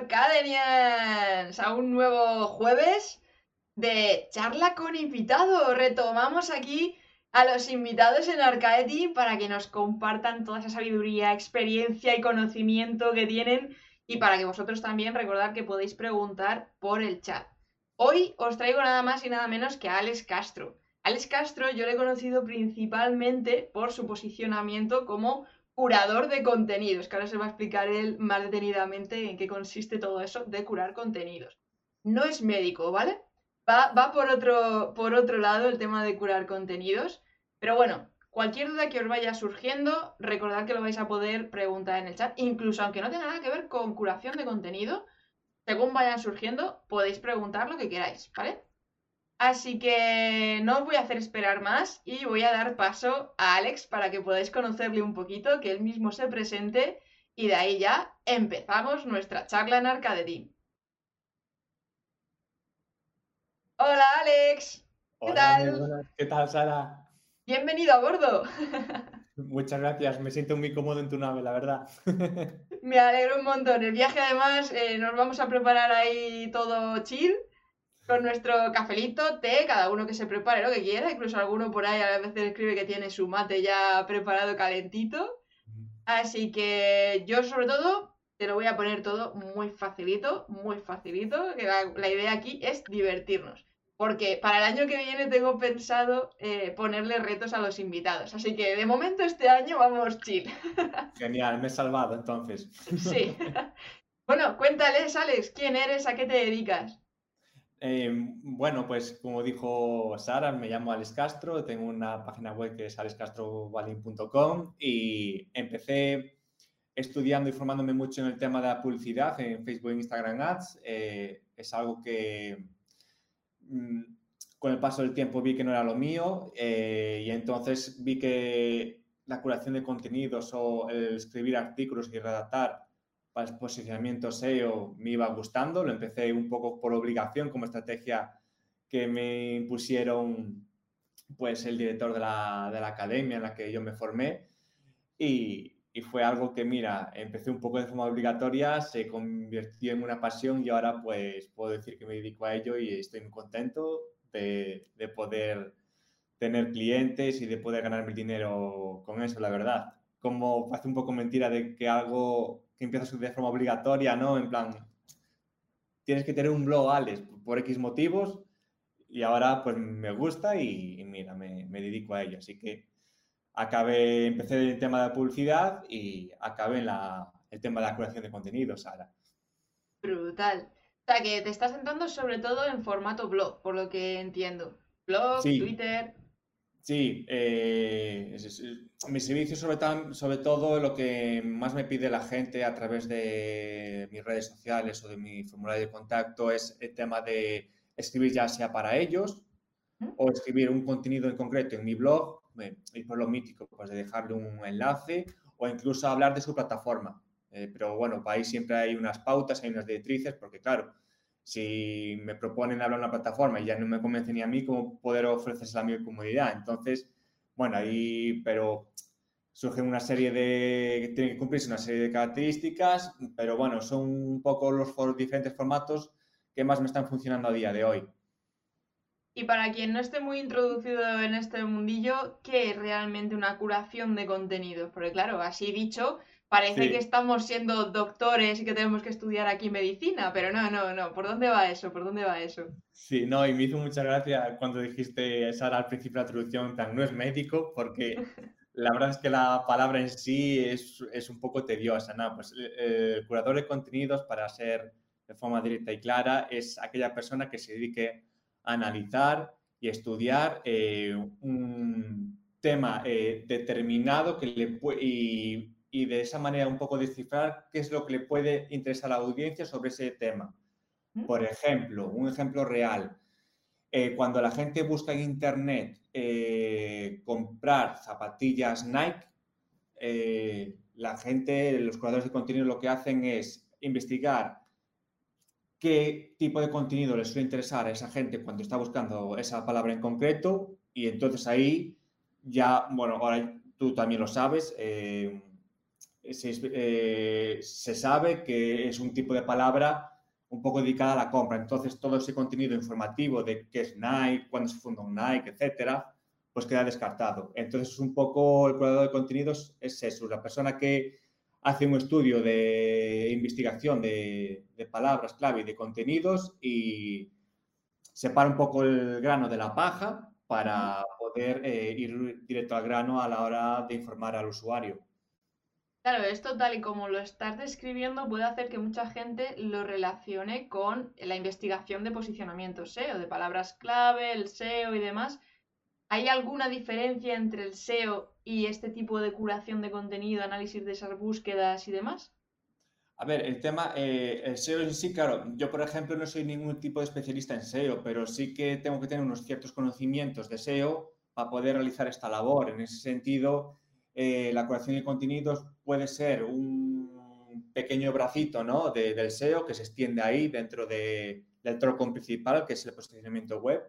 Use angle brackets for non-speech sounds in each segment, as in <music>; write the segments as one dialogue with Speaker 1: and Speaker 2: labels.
Speaker 1: ¡Recibanme, Arcadenians! A un nuevo jueves de charla con invitados. Retomamos aquí a los invitados en Arcaeti para que nos compartan toda esa sabiduría, experiencia y conocimiento que tienen y para que vosotros también recordad que podéis preguntar por el chat. Hoy os traigo nada más y nada menos que a Alex Castro. Alex Castro yo le he conocido principalmente por su posicionamiento como curador de contenidos, que ahora se va a explicar él más detenidamente en qué consiste todo eso de curar contenidos. No es médico, ¿vale? Va, va por, otro, por otro lado el tema de curar contenidos, pero bueno, cualquier duda que os vaya surgiendo, recordad que lo vais a poder preguntar en el chat, incluso aunque no tenga nada que ver con curación de contenido, según vayan surgiendo, podéis preguntar lo que queráis, ¿vale? Así que no os voy a hacer esperar más y voy a dar paso a Alex para que podáis conocerle un poquito, que él mismo se presente y de ahí ya empezamos nuestra charla en Arcade Hola Alex,
Speaker 2: ¿qué tal? ¿Qué tal Sara?
Speaker 1: Bienvenido a bordo. <laughs>
Speaker 2: Muchas gracias, me siento muy cómodo en tu nave, la verdad. <laughs>
Speaker 1: Me alegro un montón. El viaje además eh, nos vamos a preparar ahí todo chill con nuestro cafelito, té, cada uno que se prepare lo que quiera, incluso alguno por ahí a veces escribe que tiene su mate ya preparado calentito. Así que yo sobre todo te lo voy a poner todo muy facilito, muy facilito, que la, idea aquí es divertirnos. Porque para el año que viene tengo pensado eh, ponerle retos a los invitados. Así que de momento este año vamos chill. <laughs>
Speaker 2: Genial, me he salvado entonces.
Speaker 1: Sí. <laughs> Bueno, cuéntales, Alex, ¿quién eres? ¿A qué te dedicas?
Speaker 2: Em, bueno, pues como dijo Sara, me llamo Alex Castro, tengo una página web que es alexcastrobalin.com y empecé estudiando y formándome mucho en el tema de la publicidad en Facebook e Instagram Ads. Eh, es algo que mm, con el paso del tiempo vi que no era lo mío eh, y entonces vi que la curación de contenidos o el escribir artículos y redactar el posicionamiento SEO me iba gustando. Lo empecé un poco por obligación como estrategia que me impusieron pues el director de la, de la academia en la que yo me formé y, y, fue algo que, mira, empecé un poco de forma obligatoria, se convirtió en una pasión y ahora pues puedo decir que me dedico a ello y estoy muy contento de, de poder tener clientes y de poder ganarme el dinero con eso, la verdad. Como hace un poco mentira de que algo que empiezas de forma obligatoria, ¿no? En plan, tienes que tener un blog, Alex, por X motivos, y ahora pues me gusta y, mira, me, dedico a ello. Así que acabé, empecé en el tema de publicidad y acabé en la, el tema de la creación de contenidos ahora.
Speaker 1: Brutal. O sea, que te estás sentando sobre todo en formato blog, por lo que entiendo. Blog, Twitter.
Speaker 2: Sí, eh, mi servicio sobre, sobre todo lo que más me pide la gente a través de mis redes sociales o de mi formulario de contacto es el tema de escribir ya sea para ellos o escribir un contenido en concreto en mi blog y por lo mítico, pues de dejarle un enlace o incluso hablar de su plataforma. Eh, pero bueno, para ahí siempre hay unas pautas, hay unas directrices, porque claro, si me proponen hablar en una plataforma y ya no me convence ni a mí, ¿cómo poder ofrecerse a mi comodidad? Entonces, bueno, ahí, pero surgen una serie de, tienen que cumplirse una serie de características, pero bueno, son un poco los diferentes formatos que más me están funcionando a día de hoy.
Speaker 1: Y para quien no esté muy introducido en este mundillo, ¿qué es realmente una curación de contenidos? Porque claro, así dicho, Parece que estamos siendo doctores y que tenemos que estudiar aquí medicina, pero no, no, no. ¿Por dónde va eso? ¿Por dónde va eso?
Speaker 2: Sí, no, y me hizo mucha gracia cuando dijiste, Sara, al principio de la traducción, tan no es médico, porque <laughs> la verdad es que la palabra en sí es, es un poco tediosa, ¿no? Pues eh, el curador de contenidos, para ser de forma directa y clara, es aquella persona que se dedique a analizar y estudiar eh, un tema eh, determinado que le y y de esa manera un poco descifrar qué es lo que le puede interesar a la audiencia sobre ese tema. Por ejemplo, un ejemplo real. Eh, cuando la gente busca en Internet eh, comprar zapatillas Nike, eh, la gente, los curadores de contenido lo que hacen es investigar qué tipo de contenido les suele interesar a esa gente cuando está buscando esa palabra en concreto y entonces ahí ya, bueno, ahora tú también lo sabes, se, se sabe que es un tipo de palabra un poco dedicada a la compra. Entonces, todo ese contenido informativo de qué es Nike, cuándo se funda un Nike, etcétera, pues queda descartado. Entonces, un poco el cuadro de contenidos es eso, la persona que hace un estudio de investigación de, palabras clave y de contenidos y separa un poco el grano de la paja para poder eh, ir directo al grano a la hora de informar al usuario.
Speaker 1: Claro, esto tal y como lo estás describiendo puede hacer que mucha gente lo relacione con la investigación de posicionamiento SEO, de palabras clave, el SEO y demás. ¿Hay alguna diferencia entre el SEO y este tipo de curación de contenido, análisis de esas búsquedas y demás?
Speaker 2: A ver, el tema, eh, el SEO en sí, claro, yo por ejemplo no soy ningún tipo de especialista en SEO, pero sí que tengo que tener unos ciertos conocimientos de SEO para poder realizar esta labor. En ese sentido, eh, la curación de contenidos puede ser un pequeño bracito ¿no? del SEO que se extiende ahí dentro del tronco principal, que es el posicionamiento web.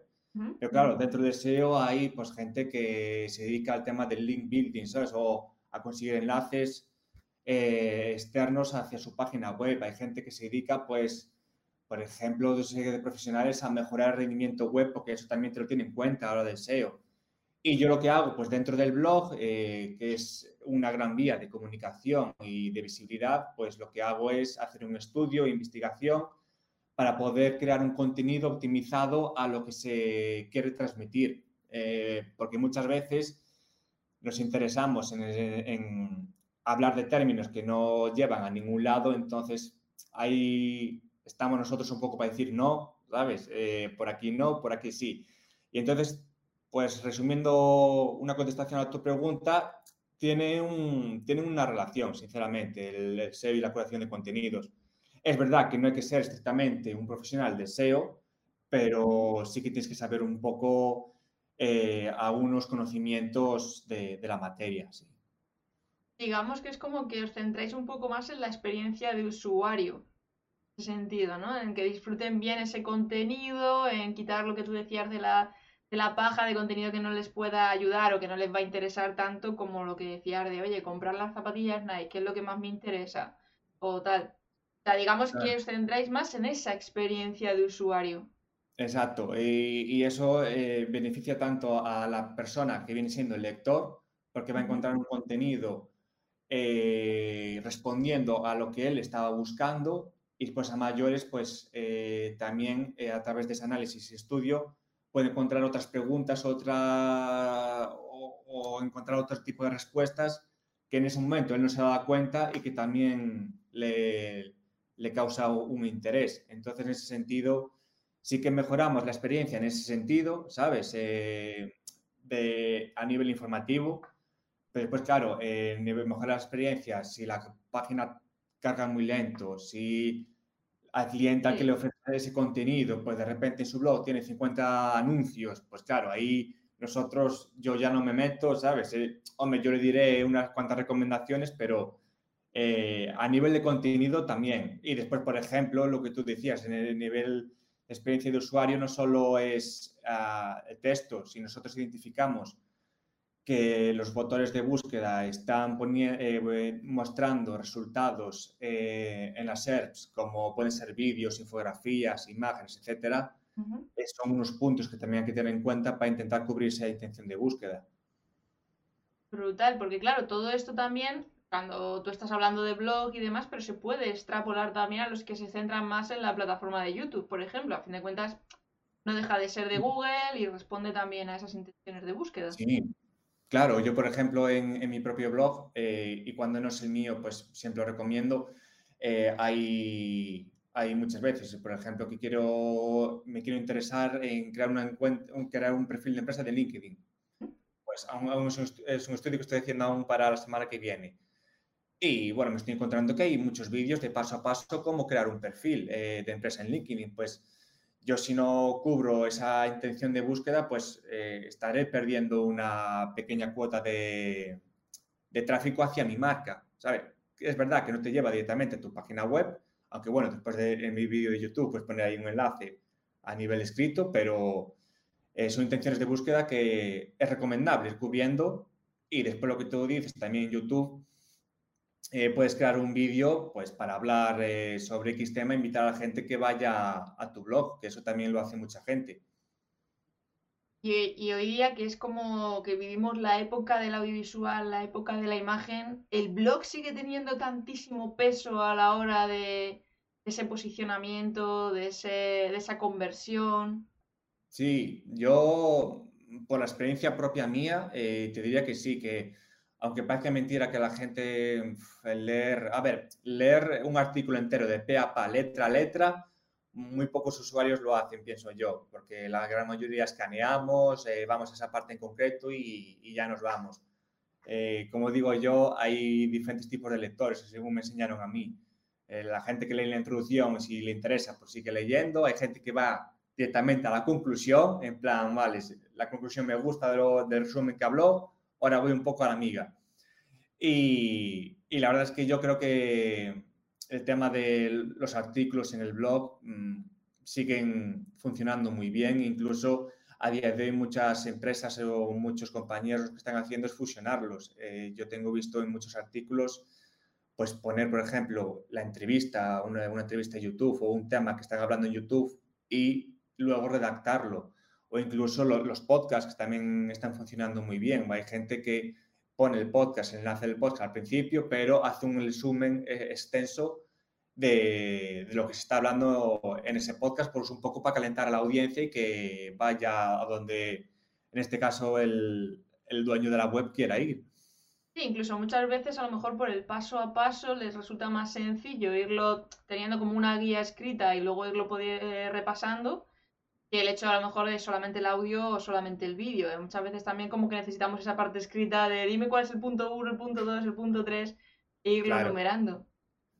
Speaker 2: Pero claro, dentro del SEO hay pues, gente que se dedica al tema del link building, ¿sabes? O a conseguir enlaces eh, externos hacia su página web. Hay gente que se dedica, pues, por ejemplo, de, de profesionales a mejorar el rendimiento web, porque eso también te lo tiene en cuenta a la hora del SEO. Y yo lo que hago, pues dentro del blog, eh, que es una gran vía de comunicación y de visibilidad, pues lo que hago es hacer un estudio, investigación, para poder crear un contenido optimizado a lo que se quiere transmitir. Eh, porque muchas veces nos interesamos en, hablar de términos que no llevan a ningún lado, entonces ahí estamos nosotros un poco para decir no, ¿sabes? Eh, por aquí no, por aquí sí. Y entonces pues resumiendo una contestación a tu pregunta, tiene, un, tiene una relación, sinceramente, el, SEO y la curación de contenidos. Es verdad que no hay que ser estrictamente un profesional de SEO, pero sí que tienes que saber un poco eh, algunos conocimientos de, la materia.
Speaker 1: Digamos que es como que os centráis un poco más en la experiencia de usuario, en ese sentido, ¿no? En que disfruten bien ese contenido, en quitar lo que tú decías de la de la paja de contenido que no les pueda ayudar o que no les va a interesar tanto como lo que decías de, oye, comprar las zapatillas Nike, que es lo que más me interesa, o tal. O sea, digamos que os centráis más en esa experiencia de usuario.
Speaker 2: Exacto, y, eso eh, beneficia tanto a la persona que viene siendo el lector, porque va a encontrar un contenido eh, respondiendo a lo que él estaba buscando, y pues a mayores, pues eh, también a través de ese análisis y estudio, puede encontrar otras preguntas otra, o, encontrar otro tipo de respuestas que en ese momento él no se da cuenta y que también le, le causa un interés. Entonces, en ese sentido, sí que mejoramos la experiencia en ese sentido, ¿sabes? Eh, de, a nivel informativo. Pero después, claro, eh, mejorar la experiencia, si la página carga muy lento, si al cliente al que le ofrece ese contenido, pues de repente en su blog tiene 50 anuncios, pues claro, ahí nosotros, yo ya no me meto, ¿sabes? Eh, hombre, yo le diré unas cuantas recomendaciones, pero eh, a nivel de contenido también. Y después, por ejemplo, lo que tú decías, en el nivel de experiencia de usuario no solo es uh, el texto, si nosotros identificamos que los motores de búsqueda están eh, mostrando resultados eh, en las SERPs, como pueden ser vídeos, infografías, imágenes, etcétera, eh, son unos puntos que también hay que tener en cuenta para intentar cubrir esa intención de búsqueda.
Speaker 1: Brutal, porque claro, todo esto también, cuando tú estás hablando de blog y demás, pero se puede extrapolar también a los que se centran más en la plataforma de YouTube, por ejemplo. A fin de cuentas, no deja de ser de Google y responde también a esas intenciones de búsqueda.
Speaker 2: Sí, Claro, yo por ejemplo en, mi propio blog, eh, y cuando no es el mío, pues siempre lo recomiendo, eh, hay, hay muchas veces, por ejemplo, que quiero, me quiero interesar en crear, una crear un perfil de empresa de LinkedIn. Pues es, un, estudio que estoy haciendo aún para la semana que viene. Y bueno, me estoy encontrando que hay muchos vídeos de paso a paso cómo crear un perfil eh, de empresa en LinkedIn. Pues yo si no cubro esa intención de búsqueda, pues eh, estaré perdiendo una pequeña cuota de, tráfico hacia mi marca, ¿sabes? Es verdad que no te lleva directamente a tu página web, aunque bueno, después de en mi vídeo de YouTube pues poner ahí un enlace a nivel escrito, pero eh, son intenciones de búsqueda que es recomendable ir cubriendo y después lo que tú dices también en YouTube, eh, puedes crear un vídeo pues, para hablar eh, sobre X tema, invitar a la gente que vaya a tu blog, que eso también lo hace mucha gente.
Speaker 1: Y, hoy día, que es como que vivimos la época del audiovisual, la época de la imagen, ¿el blog sigue teniendo tantísimo peso a la hora de, ese posicionamiento, de, ese, de esa conversión?
Speaker 2: Sí, yo por la experiencia propia mía, eh, te diría que sí, que aunque parezca mentira que la gente leer, a ver, leer un artículo entero de pe a pa, letra a letra, muy pocos usuarios lo hacen, pienso yo, porque la gran mayoría escaneamos, eh, vamos a esa parte en concreto y, ya nos vamos. Eh, como digo yo, hay diferentes tipos de lectores, según me enseñaron a mí. Eh, la gente que lee la introducción, si le interesa, pues sigue leyendo. Hay gente que va directamente a la conclusión, en plan, vale, la conclusión me gusta del resumen que habló, ahora voy un poco a la amiga. Y, la verdad es que yo creo que el tema de los artículos en el blog mm, siguen funcionando muy bien. Incluso a día de hoy muchas empresas o muchos compañeros que están haciendo es fusionarlos. Eh, yo tengo visto en muchos artículos, pues poner, por ejemplo, la entrevista, una, una entrevista de YouTube o un tema que están hablando en YouTube y luego redactarlo. O incluso los podcasts que también están funcionando muy bien. Hay gente que pone el podcast, el enlace del podcast al principio, pero hace un resumen eh, extenso de, lo que se está hablando en ese podcast, pues un poco para calentar a la audiencia y que vaya a donde, en este caso, el, el dueño de la web quiera ir.
Speaker 1: Incluso muchas veces a lo mejor por el paso a paso les resulta más sencillo irlo teniendo como una guía escrita y luego irlo eh, repasando que el hecho a lo mejor de solamente el audio o solamente el vídeo. Eh, muchas veces también como que necesitamos esa parte escrita de dime cuál es el punto 1, el punto 2, el punto 3 e irlo numerando.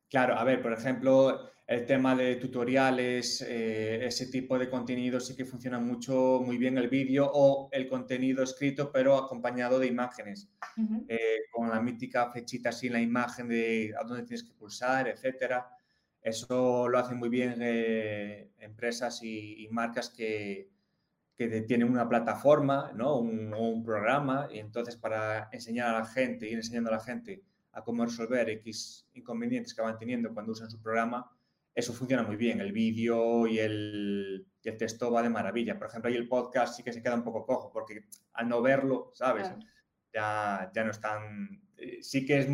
Speaker 2: Claro, a ver, por ejemplo, el tema de tutoriales, eh, ese tipo de contenido sí que funciona mucho, muy bien el vídeo o el contenido escrito, pero acompañado de imágenes, eh, con la mítica flechita así en la imagen de a dónde tienes que pulsar, etcétera. Eso lo hacen muy bien eh, empresas y, marcas que, que, tienen una plataforma, ¿no? Un, un programa, y entonces para enseñar a la gente, ir enseñando a la gente a cómo resolver X inconvenientes que van teniendo cuando usan su programa, eso funciona muy bien. El vídeo y el, texto va de maravilla. Por ejemplo, ahí el podcast sí que se queda un poco cojo, porque al no verlo, ¿sabes? Ya, ya no es tan... Eh, sí que es,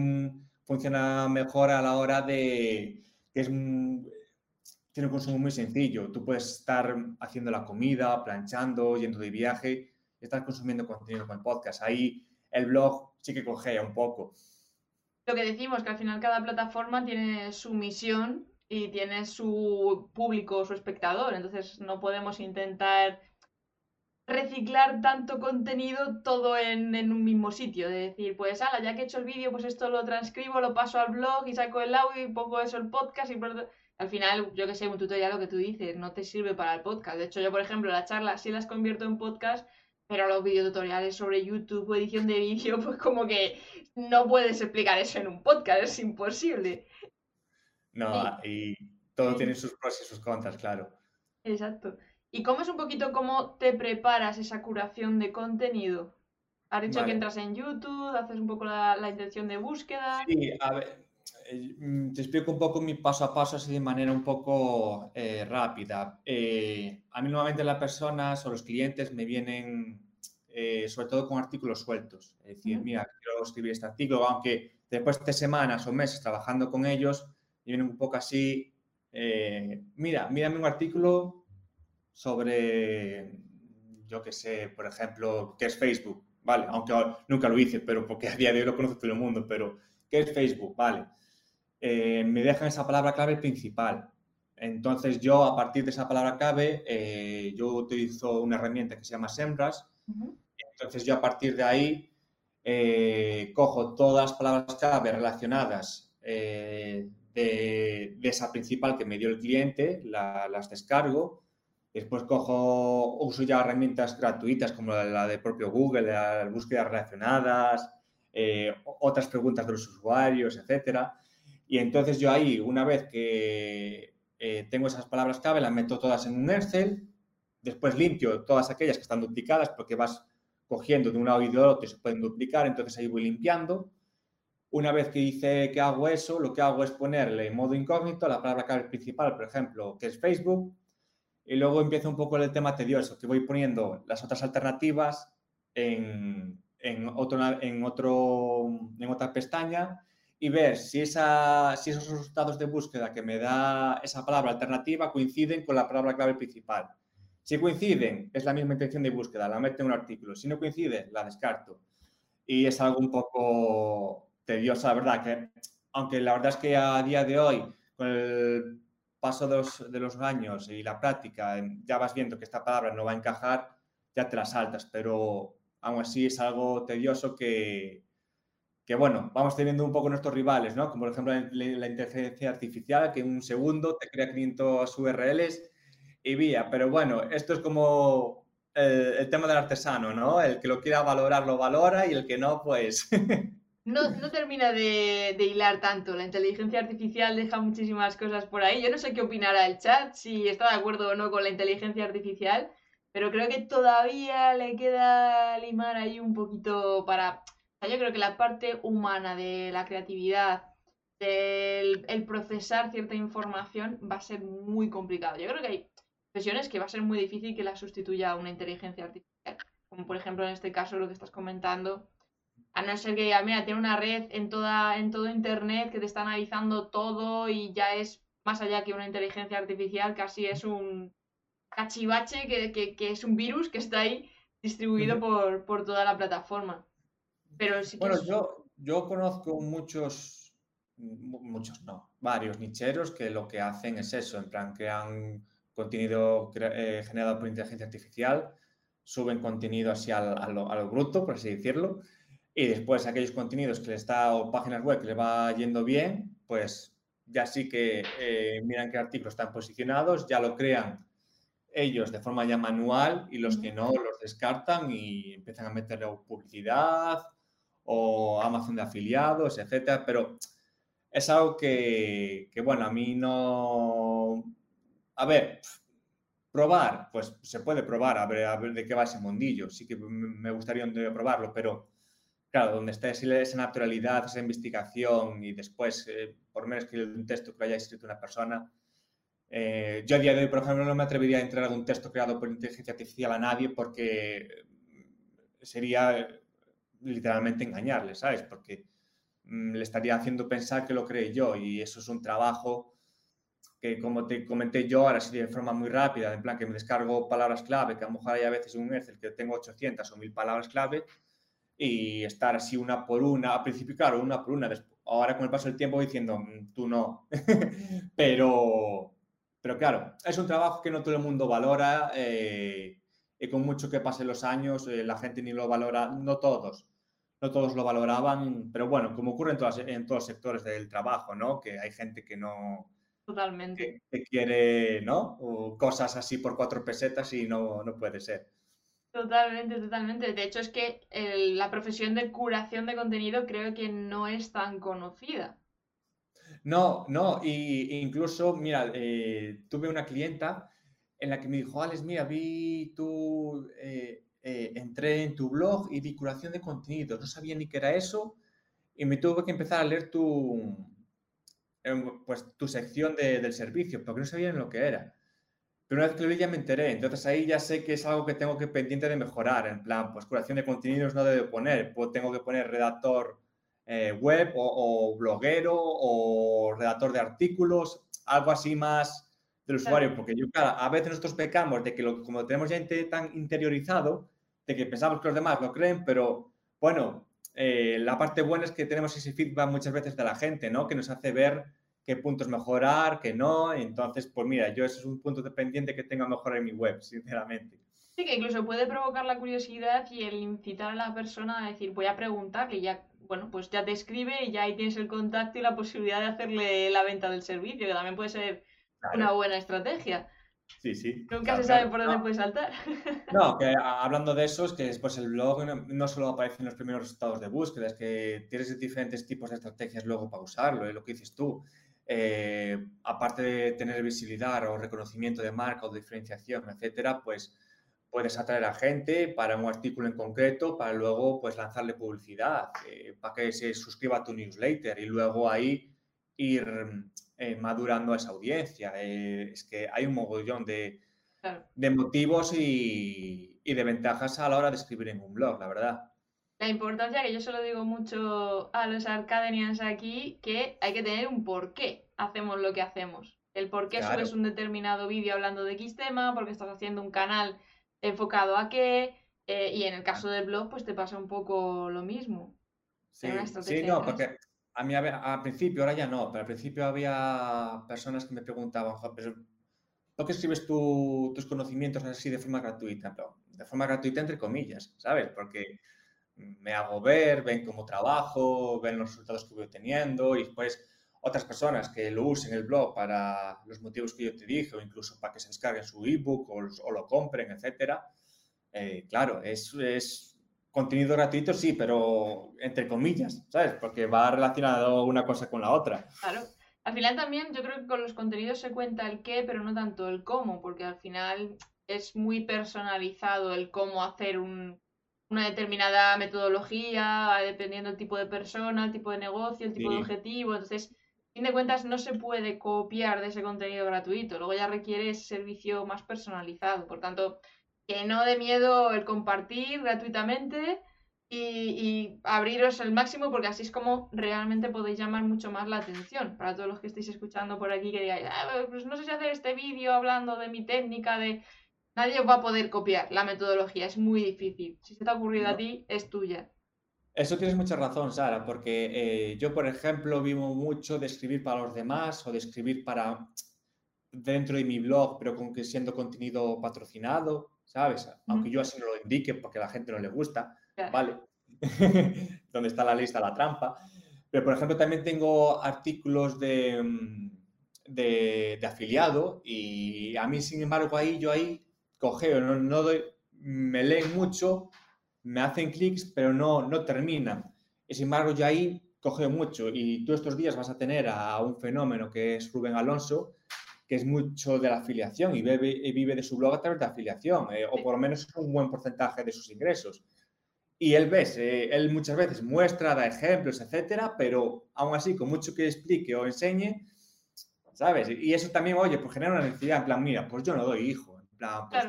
Speaker 2: funciona mejor a la hora de... tiene un consumo muy sencillo. Tú puedes estar haciendo la comida, planchando, yendo de viaje, y estás consumiendo contenido con el podcast. Ahí el blog sí que cogea un poco
Speaker 1: lo que decimos, que al final cada plataforma tiene su misión y tiene su público, su espectador. Entonces no podemos intentar reciclar tanto contenido todo en, un mismo sitio. De decir, pues, ala, ya que he hecho el vídeo, pues esto lo transcribo, lo paso al blog y saco el audio y pongo eso el podcast y al final, yo que sé, un tutorial lo que tú dices, no te sirve para el podcast. De hecho, yo, por ejemplo, la charla sí las convierto en podcast, pero los videotutoriales sobre YouTube o edición de vídeo, pues como que no puedes explicar eso en un podcast, es imposible.
Speaker 2: No, y, todo tiene sus pros y sus contras, claro.
Speaker 1: Exacto. ¿Y cómo es un poquito cómo te preparas esa curación de contenido? Has dicho que entras en YouTube, haces un poco la, intención de búsqueda.
Speaker 2: Sí, a ver, eh, mm, te explico un poco mi paso a paso así de manera un poco eh, rápida. Eh, a mí normalmente las personas o los clientes me vienen eh, sobre todo con artículos sueltos. Es decir, mira, quiero escribir este artículo, aunque después de semanas o meses trabajando con ellos, vienen un poco así, mira, mírame un artículo sobre, yo qué sé, por ejemplo, qué es Facebook, ¿vale? Aunque nunca lo hice, pero porque a día de hoy lo conoce todo el mundo, pero ¿qué es Facebook? ¿Vale? Eh, me dejan esa palabra clave principal. Entonces yo, a partir de esa palabra clave, yo utilizo una herramienta que se llama SEMrush, entonces yo a partir de ahí eh, cojo todas las palabras clave relacionadas eh, de, esa principal que me dio el cliente, las descargo. Después cojo, uso ya herramientas gratuitas como la, de propio Google, las búsquedas relacionadas, eh, otras preguntas de los usuarios, etcétera. Y entonces yo ahí, una vez que tengo esas palabras clave, las meto todas en un Excel Después limpio todas aquellas que están duplicadas porque vas cogiendo de un lado y de otro y se pueden duplicar, entonces ahí voy limpiando. Una vez que hice que hago eso, lo que hago es ponerle en modo incógnito la palabra clave principal, por ejemplo, que es Facebook, y luego empieza un poco el tema tedioso, que voy poniendo las otras alternativas en, en, otro, en, otro, en otra pestaña y ver si, esa, si esos resultados de búsqueda que me da esa palabra alternativa coinciden con la palabra clave principal. Si coinciden, es la misma intención de búsqueda, la meto en un artículo. Si no coincide, la descarto. Y es algo un poco tedioso, la verdad, que aunque la verdad es que a día de hoy, con el paso de los, de los años y la práctica, ya vas viendo que esta palabra no va a encajar, ya te la saltas, pero aún así es algo tedioso que, que bueno, vamos teniendo un poco nuestros rivales, ¿no? Como por ejemplo la, inteligencia artificial, que en un segundo te crea 500 URLs y vía. Pero bueno, esto es como el, tema del artesano, ¿no? El que lo quiera valorar lo valora y el que no, pues... <laughs>
Speaker 1: No, no termina de, hilar tanto. La inteligencia artificial deja muchísimas cosas por ahí. Yo no sé qué opinará el chat, si está de acuerdo o no con la inteligencia artificial, pero creo que todavía le queda limar ahí un poquito para... yo creo que la parte humana de la creatividad, del el procesar cierta información va a ser muy complicado. Yo creo que hay profesiones que va a ser muy difícil que la sustituya una inteligencia artificial. Como por ejemplo en este caso lo que estás comentando. A no ser que, mira, tiene una red en, toda, en todo Internet que te está analizando todo y ya es más allá que una inteligencia artificial, casi es un cachivache que, que, es un virus que está ahí distribuido por, por, toda la plataforma. Pero sí
Speaker 2: bueno, yo, yo conozco muchos, muchos no, varios nicheros que lo que hacen es eso, en plan que han contenido eh, generado por inteligencia artificial, suben contenido así al, al, bruto, por así decirlo, y después aquellos contenidos que les está o páginas web que les va yendo bien, pues ya sí que eh, miran qué artículos están posicionados, ya lo crean ellos de forma ya manual y los que no los descartan y empiezan a meterle publicidad o Amazon de afiliados, etcétera, pero es algo que, que bueno, a mí no, a ver, probar, pues se puede probar, a ver, a ver de qué va ese mundillo. Sí que me gustaría probarlo, pero claro, donde esté esa naturalidad, esa investigación y después, eh, por menos que un texto que lo haya escrito una persona, eh, yo a día de hoy, por ejemplo, no me atrevería a entrar a algún texto creado por inteligencia artificial a nadie porque sería literalmente engañarle, ¿sabes? Porque mm, le estaría haciendo pensar que lo creé yo y eso es un trabajo que como te comenté yo, ahora sí de forma muy rápida, en plan que me descargo palabras clave, que a lo mejor hay a veces un Excel que tengo 800 o 1000 palabras clave, y estar así una por una, al principio, claro, una por una, ahora con el paso del tiempo diciendo, mm, tú no, <laughs> pero, pero claro, es un trabajo que no todo el mundo valora, eh, y con mucho que pasen los años, eh, la gente ni lo valora, no todos, no todos lo valoraban, pero bueno, como ocurre en, todas, en todos los sectores del trabajo, ¿no? Que hay gente que no,
Speaker 1: Totalmente.
Speaker 2: Que, quiere, ¿no? cosas así por cuatro pesetas y no, no puede ser.
Speaker 1: Totalmente, totalmente. De hecho, es que la profesión de curación de contenido creo que no es tan conocida.
Speaker 2: No, no, y, incluso, mira, eh, tuve una clienta en la que me dijo, Alex, mira, vi tu, eh, eh, entré en tu blog y vi curación de contenido, no sabía ni qué era eso y me tuve que empezar a leer tu, pues, tu sección del servicio, porque no sabía lo que era. Pero una vez que lo vi ya me enteré, entonces ahí ya sé que es algo que tengo que pendiente de mejorar, en plan, pues curación de contenidos no debo poner, pues, tengo que poner redactor eh, web o, bloguero o redactor de artículos, algo así más del usuario, porque yo, claro, a veces nosotros pecamos de que lo, como tenemos ya tan interiorizado, de que pensamos que los demás lo creen, pero bueno, eh, la parte buena es que tenemos ese feedback muchas veces de la gente, ¿no? Que nos hace ver qué puntos mejorar, qué no. Entonces, pues mira, yo ese es un punto dependiente que tengo a mejorar en mi web, <laughs> sinceramente.
Speaker 1: Sí, que incluso puede provocar la curiosidad y el incitar a la persona a decir, voy a preguntar, que ya, bueno, pues ya te escribe y ya ahí tienes el contacto y la posibilidad de hacerle la venta del servicio, que también puede ser una buena estrategia.
Speaker 2: Sí, sí.
Speaker 1: Nunca se sabe por dónde puede saltar. <laughs>
Speaker 2: No, que hablando de eso, es que después el blog no, solo aparece en los primeros resultados de búsqueda, es que tienes diferentes tipos de estrategias luego para usarlo, es lo que dices tú. Eh, aparte de tener visibilidad o reconocimiento de marca o diferenciación, etcétera, pues puedes atraer a gente para un artículo en concreto, para luego pues lanzarle publicidad, eh, para que se suscriba a tu newsletter y luego ahí ir eh, madurando a esa audiencia. Eh, es que hay un mogollón de, de motivos y, y, de ventajas a la hora de escribir en un blog, la verdad.
Speaker 1: La importancia que yo solo digo mucho a los Arcadenians aquí, que hay que tener un porqué hacemos lo que hacemos. El por qué subes un determinado vídeo hablando de X tema, porque estás haciendo un canal enfocado a qué, eh, y en el caso del blog, pues te pasa un poco lo mismo.
Speaker 2: Sí, sí no, porque a mí al principio, ahora ya no, pero al principio había personas que me preguntaban, pero ¿por qué escribes tus conocimientos así de forma gratuita? Pero de forma gratuita entre comillas, ¿sabes? Porque me hago ver, ven cómo trabajo, ven los resultados que voy teniendo y después otras personas que lo usen el blog para los motivos que yo te dije o incluso para que se descarguen su ebook o, o lo compren, etcétera. Eh, claro, es, es, contenido gratuito, sí, pero entre comillas, ¿sabes? Porque va relacionado una cosa con la otra.
Speaker 1: Claro. Al final también yo creo que con los contenidos se cuenta el qué, pero no tanto el cómo, porque al final es muy personalizado el cómo hacer un, una determinada metodología, dependiendo del tipo de persona, el tipo de negocio, el tipo de objetivo. Entonces, fin de cuentas no se puede copiar de ese contenido gratuito, luego ya requiere ese servicio más personalizado. Por tanto, que no dé miedo el compartir gratuitamente y, abriros el máximo porque así es como realmente podéis llamar mucho más la atención para todos los que estéis escuchando por aquí que digáis, ah, pues no sé si hacer este vídeo hablando de mi técnica de... Nadie va a poder copiar la metodología, es muy difícil. Si se te ha ocurrido a ti, es tuya.
Speaker 2: Eso tienes mucha razón, Sara, porque eh, yo, por ejemplo, vivo mucho de escribir para los demás o de escribir para dentro de mi blog, pero con que siendo contenido patrocinado, ¿sabes? Aunque yo así no lo indique porque a la gente no le gusta, ¿vale? <laughs> Donde está la lista, la trampa. Pero, por ejemplo, también tengo artículos de, mm, de, afiliado y a mí, sin embargo, ahí yo ahí cogeo, no, no doy, me leen mucho me hacen clics, pero no, no terminan. Y sin embargo, yo ahí coge mucho y tú estos días vas a tener a un fenómeno que es Rubén Alonso, que es mucho de la afiliación y vive, vive de su blog a través de afiliación, eh, o por lo menos un buen porcentaje de sus ingresos. Y él ves, eh, él muchas veces muestra, da ejemplos, etcétera, pero aún así, con mucho que explique o enseñe, ¿sabes? Y eso también, oye, pues genera una necesidad, en plan, mira, pues yo no doy hijo, plan, pues,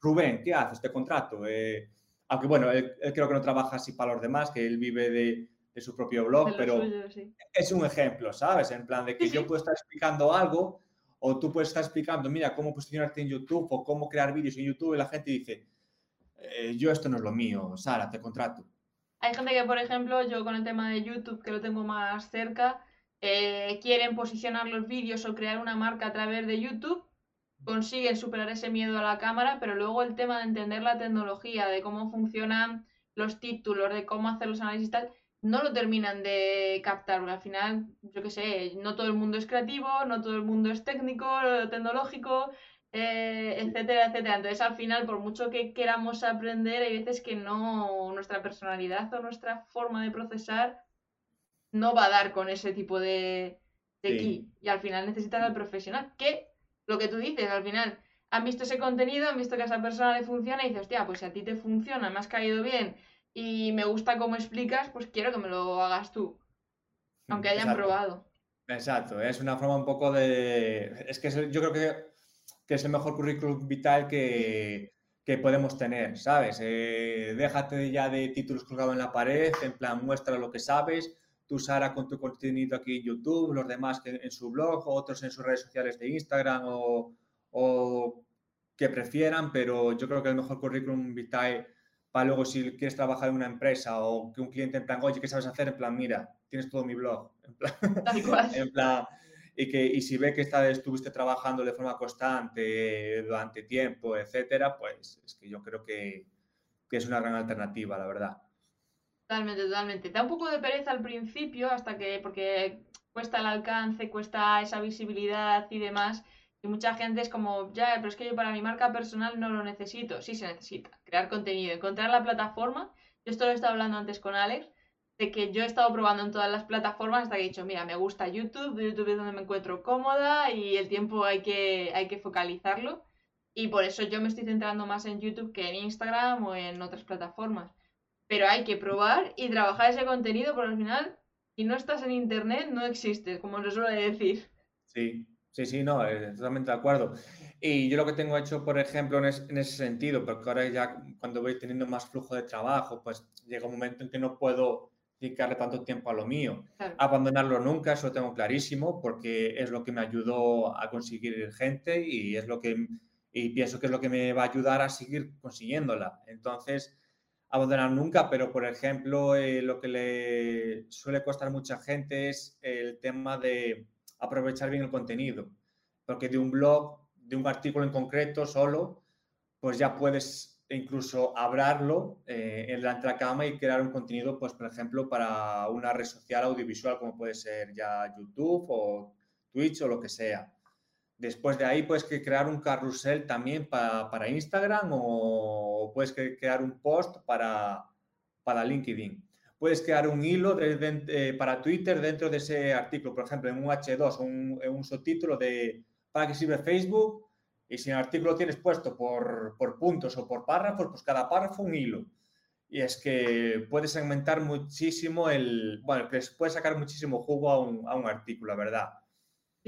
Speaker 2: Rubén, ¿qué haces? Te contrato, eh, aunque bueno, él, creo que no trabaja así para los demás, que él vive de, su propio blog, pero es un ejemplo, ¿sabes? En plan de que yo puedo estar explicando algo o tú puedes estar explicando, mira, cómo posicionarte en YouTube o cómo crear vídeos en YouTube y la gente dice, eh, yo esto no es lo mío, Sara, te contrato.
Speaker 1: Hay gente que, por ejemplo, yo con el tema de YouTube, que lo tengo más cerca, eh, quieren posicionar los vídeos o crear una marca a través de YouTube consiguen superar ese miedo a la cámara, pero luego el tema de entender la tecnología, de cómo funcionan los títulos, de cómo hacer los análisis y tal, no lo terminan de captar, porque al final, yo qué sé, no todo el mundo es creativo, no todo el mundo es técnico, tecnológico, eh, etcétera, etcétera. Entonces, al final, por mucho que queramos aprender, hay veces que no, nuestra personalidad o nuestra forma de procesar no va a dar con ese tipo de, de Y al final necesitas al profesional, que lo que tú dices, al final han visto ese contenido, han visto que a esa persona le funciona y dices, hostia, pues si a ti te funciona, me has caído bien y me gusta cómo explicas, pues quiero que me lo hagas tú, aunque hayan probado.
Speaker 2: Exacto, es una forma un poco de... Es que yo creo que, es el mejor currículum vital que, podemos tener, ¿sabes? Eh, déjate ya de títulos colgados en la pared, en plan, muestra lo que sabes, tú Sara con tu contenido aquí en YouTube, los demás que en su blog, otros en sus redes sociales de Instagram o, que prefieran, pero yo creo que el mejor currículum vitae para luego si quieres trabajar en una empresa o que un cliente en plan, oye, ¿qué sabes hacer? En plan, mira, tienes todo mi blog. <laughs> En plan, en plan y, que, y si ve que esta, estuviste trabajando de forma constante durante tiempo, etcétera, pues es que yo creo que, que es una gran alternativa, la verdad.
Speaker 1: Totalmente, totalmente. Da un poco de pereza al principio, hasta que, porque cuesta el alcance, cuesta esa visibilidad y demás. Y mucha gente es como, ya, pero es que yo para mi marca personal no lo necesito. Sí se necesita. Crear contenido, encontrar la plataforma. Yo esto lo he estado hablando antes con Alex, de que yo he estado probando en todas las plataformas hasta que he dicho, mira, me gusta YouTube, YouTube es donde me encuentro cómoda y el tiempo hay que, hay que focalizarlo. Y por eso yo me estoy centrando más en YouTube que en Instagram o en otras plataformas. Pero hay que probar y trabajar ese contenido porque al final, si no estás en Internet, no existes, como se suele decir.
Speaker 2: Sí, sí, sí, no, eh, totalmente de acuerdo. Y yo lo que tengo hecho, por ejemplo, en, ese sentido, porque ahora ya cuando voy teniendo más flujo de trabajo, pues llega un momento en que no puedo dedicarle tanto tiempo a lo mío. Abandonarlo nunca, eso lo tengo clarísimo, porque es lo que me ayudó a conseguir gente y es lo que y pienso que es lo que me va a ayudar a seguir consiguiéndola. Entonces, abandonar nunca, pero por ejemplo, eh, lo que le suele costar mucha gente es el tema de aprovechar bien el contenido, porque de un blog, de un artículo en concreto solo, pues ya puedes incluso hablarlo eh, en la entrecama y crear un contenido, pues por ejemplo, para una red social audiovisual como puede ser ya YouTube o Twitch o lo que sea. Después de ahí puedes crear un carrusel también para, Instagram o puedes crear un post para, para LinkedIn. Puedes crear un hilo eh, para Twitter dentro de ese artículo, por ejemplo, en un H2, un, subtítulo de para qué sirve Facebook y si el artículo tienes puesto por, puntos o por párrafos, pues cada párrafo un hilo. Y es que puedes segmentar muchísimo el, bueno, puedes sacar muchísimo jugo a un, a un artículo, verdad.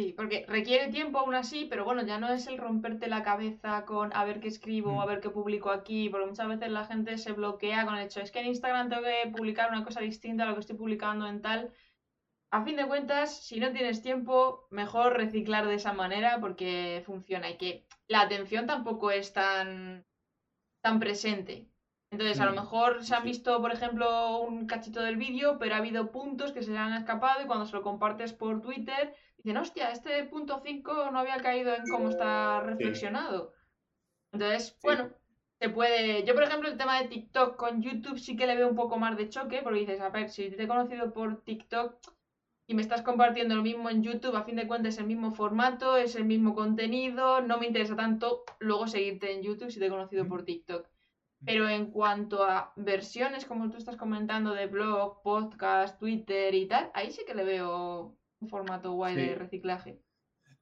Speaker 1: Sí, porque requiere tiempo aún así, pero bueno, ya no es el romperte la cabeza con a ver qué escribo, a mm. ver qué publico aquí, porque muchas veces la gente se bloquea con el hecho, es que en Instagram tengo que publicar una cosa distinta a lo que estoy publicando en tal. A fin de cuentas, si no tienes tiempo, mejor reciclar de esa manera porque funciona y que la atención tampoco es tan, tan presente. Entonces, a lo mm, mejor se han visto, por ejemplo, un cachito del vídeo, pero ha habido puntos que se le han escapado y cuando se lo compartes por Twitter dicen, hostia, este punto 5 no había caído en cómo está reflexionado. Entonces, bueno, se puede. Yo, por ejemplo, el tema de TikTok con YouTube sí que le veo un poco más de choque, porque dices, a ver, si te he conocido por TikTok y me estás compartiendo lo mismo en YouTube, a fin de cuentas es el mismo formato, es el mismo contenido, no me interesa tanto luego seguirte en YouTube si te he conocido por TikTok. Pero en cuanto a versiones, como tú estás comentando, de blog, podcast, Twitter y tal, ahí sí que le veo un formato guay de reciclaje.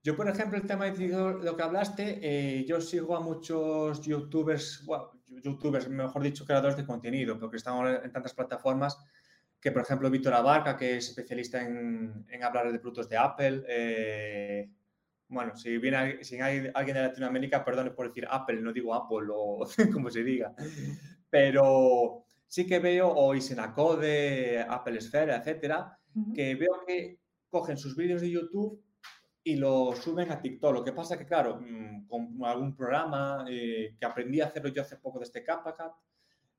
Speaker 2: Yo, por ejemplo, el tema de lo que hablaste, eh, yo sigo a muchos youtubers, youtubers, mejor dicho, creadores de contenido, porque estamos en tantas plataformas que, por ejemplo, Víctor Abarca, que es especialista en, hablar de productos de Apple. Eh, bueno, si viene si hay alguien de Latinoamérica, perdone por decir Apple, no digo Apple o <laughs> como se diga, pero sí que veo, o Isenacode, Apple Sphere, etcétera, que veo que cogen sus vídeos de YouTube y los suben a TikTok. Lo que pasa que, claro, mm, con algún programa eh, que aprendí a hacerlo yo hace poco de este CapCut,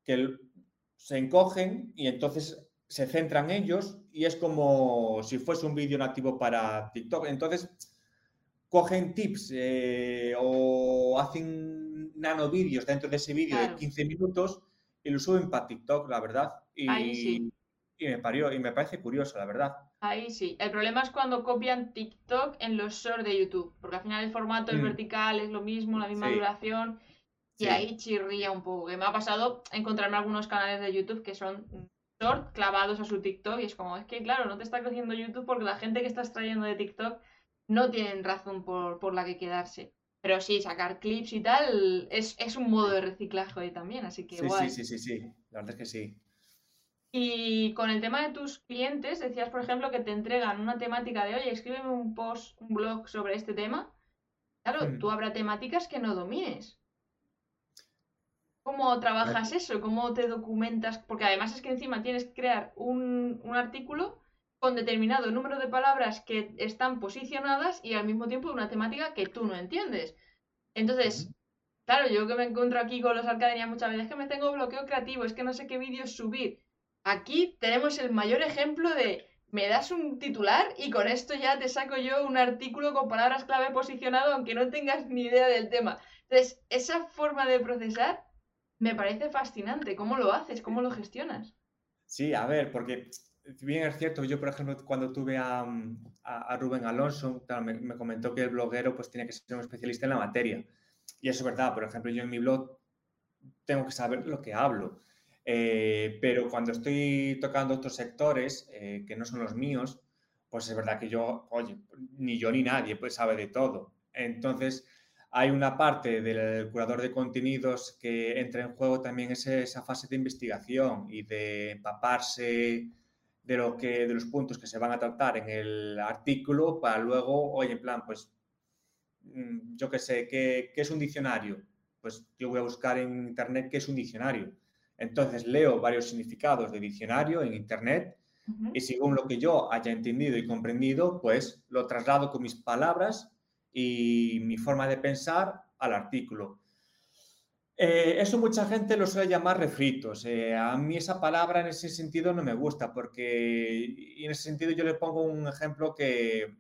Speaker 2: que se encogen y entonces se centran ellos y es como si fuese un vídeo nativo para TikTok. Entonces, cogen tips eh, o hacen nano vídeos dentro de ese vídeo de 15 minutos y lo suben para TikTok, la verdad. Y, y me parió, y me parece curioso, la verdad.
Speaker 1: Ahí sí. El problema es cuando copian TikTok en los shorts de YouTube, porque al final el formato es mm. vertical, es lo mismo, la misma duración, y ahí chirría un poco. Que me ha pasado encontrarme algunos canales de YouTube que son short clavados a su TikTok, y es como, es que claro, no te está creciendo YouTube porque la gente que estás trayendo de TikTok no tienen razón por, la que quedarse. Pero sí, sacar clips y tal es, un modo de reciclaje también, así que
Speaker 2: sí, Sí, sí, sí, sí, la verdad es que sí.
Speaker 1: Y con el tema de tus clientes, decías, por ejemplo, que te entregan una temática de, oye, escríbeme un post, un blog sobre este tema. Claro, mm. tú habrá temáticas que no domines. ¿Cómo trabajas eso? ¿Cómo te documentas? Porque además es que encima tienes que crear un, artículo con determinado número de palabras que están posicionadas y al mismo tiempo una temática que tú no entiendes. Entonces, claro, yo que me encuentro aquí con los Arcadenia muchas veces que me tengo bloqueo creativo, es que no sé qué vídeos subir Aquí tenemos el mayor ejemplo de me das un titular y con esto ya te saco yo un artículo con palabras clave posicionado aunque no tengas ni idea del tema. Entonces, esa forma de procesar me parece fascinante. ¿Cómo lo haces? ¿Cómo lo gestionas?
Speaker 2: Sí, a ver, porque bien es cierto, yo por ejemplo cuando tuve a, Rubén Alonso, me, comentó que el bloguero pues tiene que ser un especialista en la materia. Y eso es verdad, por ejemplo, yo en mi blog tengo que saber lo que hablo. Eh, pero cuando estoy tocando otros sectores eh, que no son los míos, pues es verdad que yo, oye, ni yo ni nadie pues sabe de todo. Entonces, hay una parte del curador de contenidos que entra en juego también es esa fase de investigación y de empaparse de lo que de los puntos que se van a tratar en el artículo para luego, oye, en plan, pues mm, yo qué sé, ¿qué, ¿qué, es un diccionario? Pues yo voy a buscar en internet qué es un diccionario. Entonces leo varios significados de diccionario en internet uh -huh. y según lo que yo haya entendido y comprendido, pues lo traslado con mis palabras y mi forma de pensar al artículo. Eh, eso mucha gente lo suele llamar refritos. Eh, a mí esa palabra en ese sentido no me gusta porque y en ese sentido yo le pongo un ejemplo que,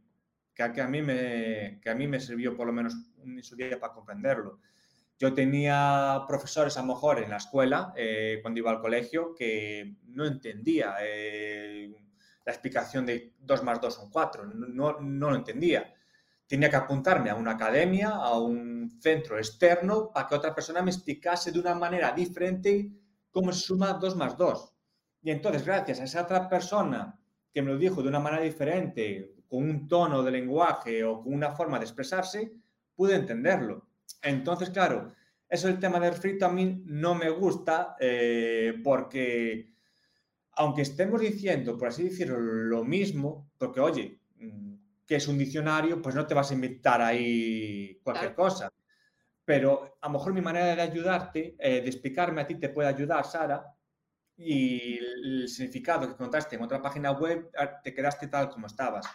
Speaker 2: que, a, que, a mí me, que a mí me sirvió por lo menos en su día para comprenderlo. Yo tenía profesores a lo mejor en la escuela, eh, cuando iba al colegio, que no entendía eh, la explicación de 2 más 2 son 4, no, no lo entendía tenía que apuntarme a una academia, a un centro externo, para que otra persona me explicase de una manera diferente cómo se suma 2 más 2. Y entonces, gracias a esa otra persona que me lo dijo de una manera diferente, con un tono de lenguaje o con una forma de expresarse, pude entenderlo. Entonces, claro, eso el tema del frito a mí no me gusta eh, porque, aunque estemos diciendo, por así decirlo, lo mismo, porque, oye, que es un diccionario, pues no te vas a inventar ahí cualquier claro. cosa. Pero a lo mejor mi manera de ayudarte, eh, de explicarme a ti, te puede ayudar, Sara, y el significado que contaste en otra página web, ah, te quedaste tal como estabas.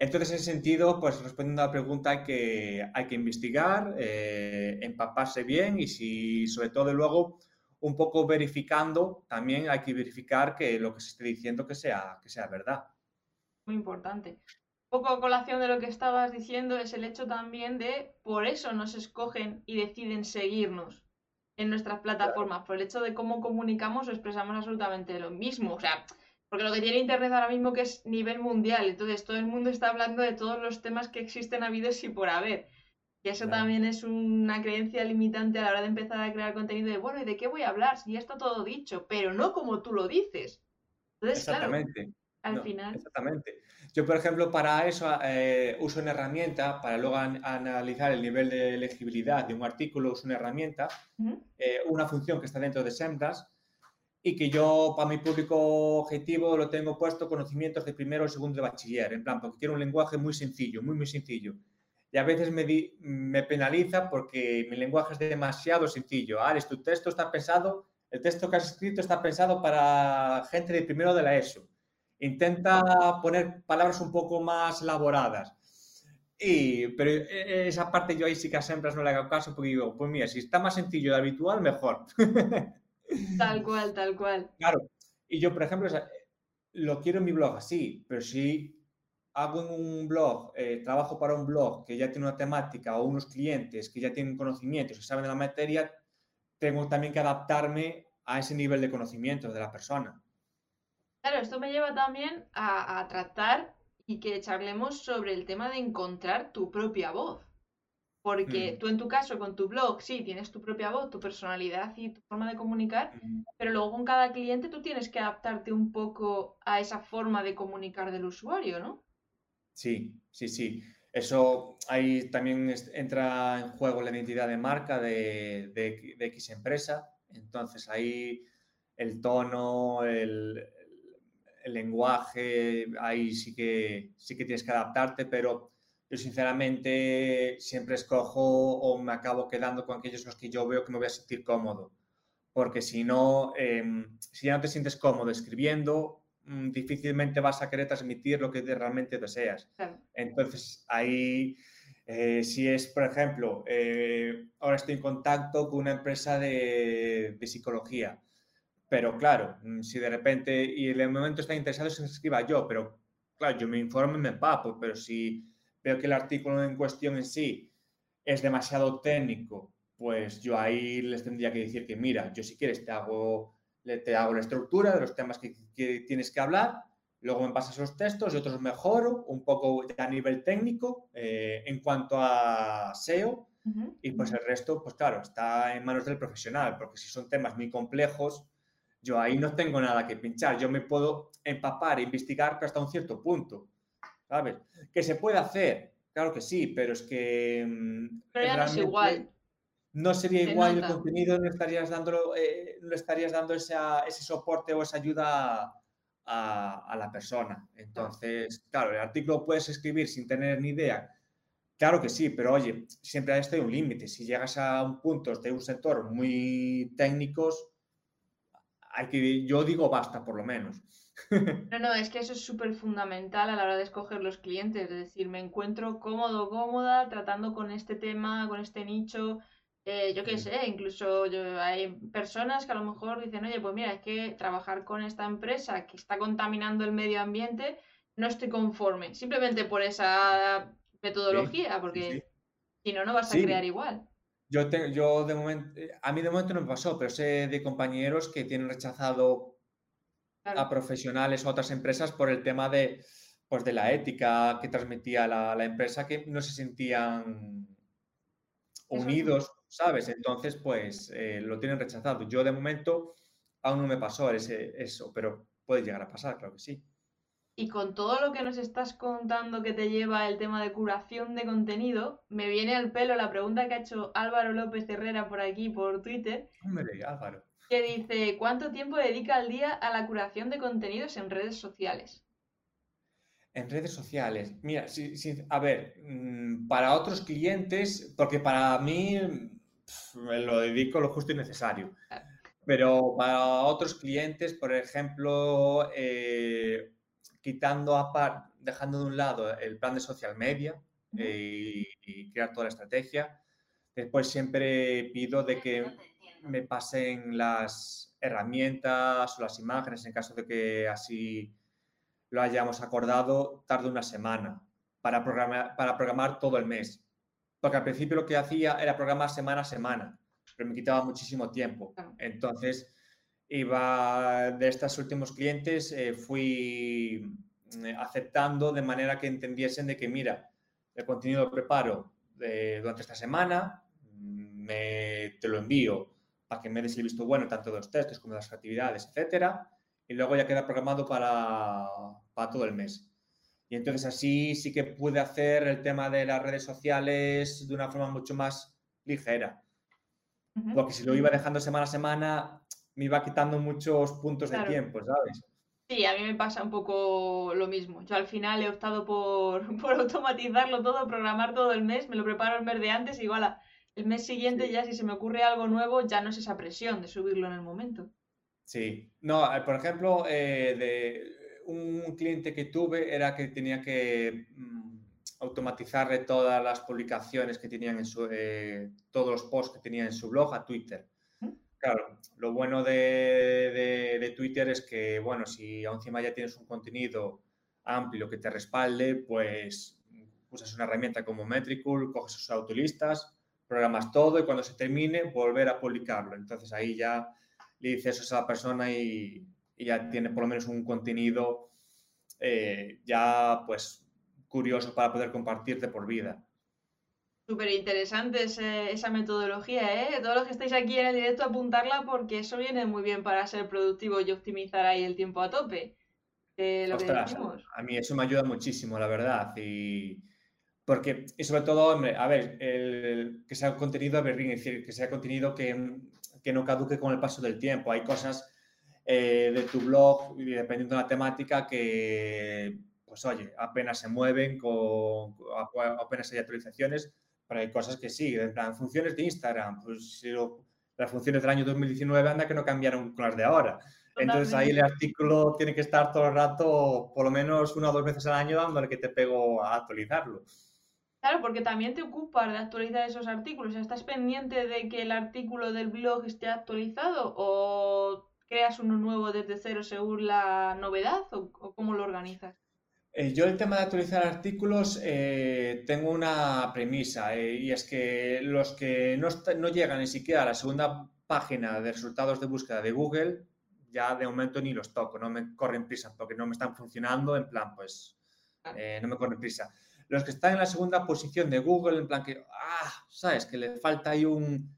Speaker 2: Entonces, en ese sentido, pues respondiendo a la pregunta, hay que, hay que investigar, eh, empaparse bien y si, sobre todo, luego, un poco verificando, también hay que verificar que lo que se esté diciendo que sea, que sea verdad.
Speaker 1: Muy importante poco a colación de lo que estabas diciendo es el hecho también de por eso nos escogen y deciden seguirnos en nuestras plataformas, por el hecho de cómo comunicamos o expresamos absolutamente lo mismo. O sea, porque lo que tiene Internet ahora mismo que es nivel mundial, entonces todo el mundo está hablando de todos los temas que existen habidos y por haber. Y eso claro. también es una creencia limitante a la hora de empezar a crear contenido de, bueno, ¿y de qué voy a hablar? Si ya está todo dicho, pero no como tú lo dices. Entonces,
Speaker 2: Exactamente.
Speaker 1: Claro, al
Speaker 2: no,
Speaker 1: final.
Speaker 2: Exactamente. Yo, por ejemplo, para eso eh, uso una herramienta, para luego an analizar el nivel de legibilidad de un artículo, uso una herramienta, uh -huh. eh, una función que está dentro de SEMrush y que yo, para mi público objetivo, lo tengo puesto conocimientos de primero o segundo de bachiller, en plan, porque quiero un lenguaje muy sencillo, muy, muy sencillo. Y a veces me, di, me penaliza porque mi lenguaje es demasiado sencillo. Alex, tu texto está pensado, el texto que has escrito está pensado para gente de primero de la ESO intenta poner palabras un poco más elaboradas. Y, pero e, esa parte yo ahí sí que a Sempras no le hago caso porque digo, pues mira, si está más sencillo de habitual, mejor. <laughs>
Speaker 1: Tal <laughs> cual, tal cual.
Speaker 2: Claro. Y yo, por ejemplo, lo quiero en mi blog así, pero si hago en un blog, eh, trabajo para un blog que ya tiene una temática o unos clientes que ya tienen conocimientos y saben de la materia, tengo también que adaptarme a ese nivel de conocimiento de la persona.
Speaker 1: Claro, esto me lleva también a, a, tratar y que charlemos sobre el tema de encontrar tu propia voz. Porque mm. tú en tu caso, con tu blog, sí, tienes tu propia voz, tu personalidad y tu forma de comunicar, mm. pero luego con cada cliente tú tienes que adaptarte un poco a esa forma de comunicar del usuario, ¿no?
Speaker 2: Sí, sí, sí. Eso ahí también entra en juego la identidad de marca de, de, de X empresa. Entonces ahí el tono, el, el lenguaje, ahí sí que, sí que tienes que adaptarte, pero yo sinceramente siempre escojo o me acabo quedando con aquellos los que yo veo que me voy a sentir cómodo. Porque si no, eh, si ya no te sientes cómodo escribiendo, mmm, difícilmente vas a querer transmitir lo que realmente deseas.
Speaker 1: Claro.
Speaker 2: Entonces, ahí, eh, si es, por ejemplo, eh, ahora estoy en contacto con una empresa de, de psicología pero claro, mm, si de repente, y en el momento está interesado, se escriba yo, pero claro, yo me informo y me empapo, pero si veo que el artículo en cuestión en sí es demasiado técnico, pues yo ahí les tendría que decir que, mira, yo si quieres te hago, te hago la estructura de los temas que, que tienes que hablar, luego me pasas los textos y otros mejoro un poco a nivel técnico eh, en cuanto a SEO, Uh -huh. Y pues el resto, pues claro, está en manos del profesional, porque si son temas muy complejos, yo ahí no tengo nada que pinchar. Yo me puedo empapar e investigar hasta un cierto punto. ¿Sabes? Que se puede hacer, claro que sí, pero es que... mm,
Speaker 1: Pero ya no es igual.
Speaker 2: No sería
Speaker 1: Se
Speaker 2: igual el contenido, no estarías dando, no estarías dando esa- ese soporte o esa ayuda a, a la persona. Entonces, claro, el artículo puedes escribir sin tener ni idea. Claro que sí, pero oye, siempre hay un límite. Si llegas a un punto de un sector muy técnicos, hay que, yo digo basta por lo menos.
Speaker 1: No, no, es que eso es súper fundamental a la hora de escoger los clientes. Es decir, me encuentro cómodo, cómoda tratando con este tema, con este nicho. Eh, yo qué
Speaker 2: Sí.
Speaker 1: sé, incluso yo- hay personas que a lo mejor dicen, oye, pues mira, es que trabajar con esta empresa que está contaminando el medio ambiente, no estoy conforme. Simplemente por esa metodología,
Speaker 2: Sí,
Speaker 1: porque
Speaker 2: sí.
Speaker 1: si no, no vas a crear igual.
Speaker 2: Yo, te- yo de momento, a mí de momento no me pasó, pero sé de compañeros que tienen rechazado
Speaker 1: Claro.
Speaker 2: a profesionales o otras empresas por el tema de, pues, de la ética que transmitía la, la empresa, que no se sentían
Speaker 1: Eso
Speaker 2: unidos, ¿sabes? Entonces, pues eh, lo tienen rechazado. Yo de momento aún no me pasó ese, eso, pero puede llegar a pasar, claro que sí.
Speaker 1: Y con todo lo que nos estás contando que te lleva el tema de curación de contenido, me viene al pelo la pregunta que ha hecho Álvaro López Herrera por aquí, por Twitter,
Speaker 2: Hombre, Álvaro.
Speaker 1: Que dice, ¿cuánto tiempo dedica al día a la curación de contenidos en redes sociales?
Speaker 2: En redes sociales, mira, sí, sí, a ver, mm, para otros clientes, porque para mí me lo dedico lo justo y necesario,
Speaker 1: Claro.
Speaker 2: pero para otros clientes, por ejemplo, eh, quitando aparte, dejando de un lado el plan de social media eh, y, y crear toda la estrategia, después siempre pido de que me pasen las herramientas o las imágenes en caso de que así lo hayamos acordado, tarde una semana para programar, para programar todo el mes. Porque al principio lo que hacía era programar semana a semana, pero me quitaba muchísimo tiempo. Entonces, iba de estos últimos clientes, eh, fui eh, aceptando de manera que entendiesen de que, mira, el contenido lo preparo eh, durante esta semana, me, te lo envío para que me des el visto bueno tanto de los textos como de las actividades, etcétera, y luego ya queda programado para, para todo el mes. Y entonces así sí que pude hacer el tema de las redes sociales de una forma mucho más ligera. Porque si lo iba dejando semana a semana, me iba quitando muchos puntos de
Speaker 1: Claro.
Speaker 2: tiempo, ¿sabes?
Speaker 1: Sí, a mí me pasa un poco lo mismo. Yo al final he optado por, <laughs> por automatizarlo todo, programar todo el mes, me lo preparo el mes de antes y igual el mes siguiente
Speaker 2: Sí.
Speaker 1: ya si se me ocurre algo nuevo ya no es esa presión de subirlo en el momento.
Speaker 2: Sí. No, eh, por ejemplo, eh, de un cliente que tuve era que tenía que mm, automatizarle todas las publicaciones que tenían en su, eh, todos los posts que tenía en su blog a Twitter.
Speaker 1: Ujú.
Speaker 2: Claro, lo bueno de, de- de Twitter es que, bueno, si encima ya tienes un contenido amplio que te respalde, pues usas una herramienta como Metricool, coges sus autolistas, programas todo y cuando se termine, volver a publicarlo. Entonces ahí ya le dices eso a la persona y, y ya tiene por lo menos un contenido eh, ya pues curioso para poder compartirte por vida.
Speaker 1: Súper interesante esa metodología, ¿eh? Todos los que estáis aquí en el directo apuntarla porque eso viene muy bien para ser productivo y optimizar ahí el tiempo a tope. Eh, lo
Speaker 2: Ostras, a mí eso me ayuda muchísimo, la verdad. Y porque, y sobre todo, hombre, a ver, el- que sea contenido evergreen, es decir, que sea contenido que, que no caduque con el paso del tiempo. Hay cosas eh, de tu blog, y dependiendo de la temática, que, pues oye, apenas se mueven, con, apenas hay actualizaciones, pero hay cosas que sí, en plan, funciones de Instagram, pues si lo- las funciones del año 2019 anda que no cambiaron con las de ahora. Entonces ahí el artículo tiene que estar todo el rato, por lo menos una o dos veces al año, dándole que te pego a actualizarlo.
Speaker 1: Claro, porque también te ocupas de actualizar esos artículos. O sea, ¿Estás pendiente de que el artículo del blog esté actualizado o creas uno nuevo desde cero según la novedad o, o cómo lo organizas?
Speaker 2: Eh, yo el tema de actualizar artículos eh, tengo una premisa eh, y es que los que no, no llegan ni siquiera a la segunda página de resultados de búsqueda de Google, ya de momento ni los toco, no me corren prisa porque no me están funcionando, en plan, pues
Speaker 1: Claro.
Speaker 2: eh, no me corren prisa. Los que están en la segunda posición de Google, en plan que, ah, sabes, que le falta ahí un...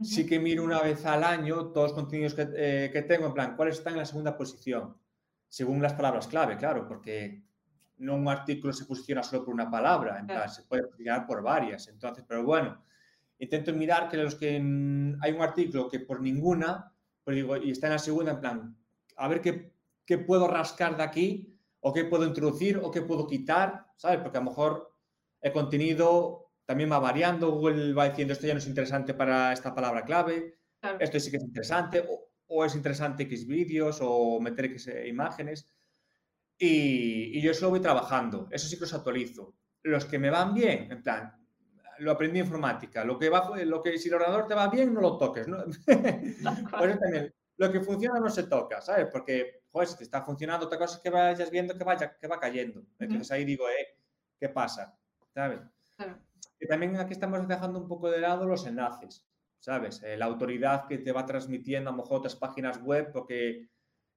Speaker 2: Sí que miro una vez al año todos los contenidos que, eh, que tengo, en plan, cuáles están en la segunda posición, según las palabras clave, claro, porque no un artículo se posiciona solo por una palabra, en plan, se puede posicionar por varias. Entonces, pero bueno, intento mirar que los que hay un artículo que por ninguna, pues digo, y está en la segunda, en plan, a ver qué, qué puedo rascar de aquí, o qué puedo introducir, o qué puedo quitar, ¿sabes? Porque a lo mejor el contenido también va variando, Google va diciendo esto ya no es interesante para esta palabra clave, esto sí que es interesante, o, o es interesante X vídeos, o meter X imágenes. Y, yo eso lo voy trabajando, eso sí que los actualizo. Los que me van bien, en plan, lo aprendí en informática, lo que, va, lo que si el ordenador te va bien, no lo toques. ¿no? <laughs> también, lo que funciona no se toca, ¿sabes? Porque, joder, si te está funcionando, otra cosa es que vayas viendo que, vaya, que va cayendo. Entonces ahí digo, eh, ¿qué pasa? ¿Sabes? Y también aquí estamos dejando un poco de lado los enlaces, ¿sabes? Eh, la autoridad que te va transmitiendo a lo mejor otras páginas web, porque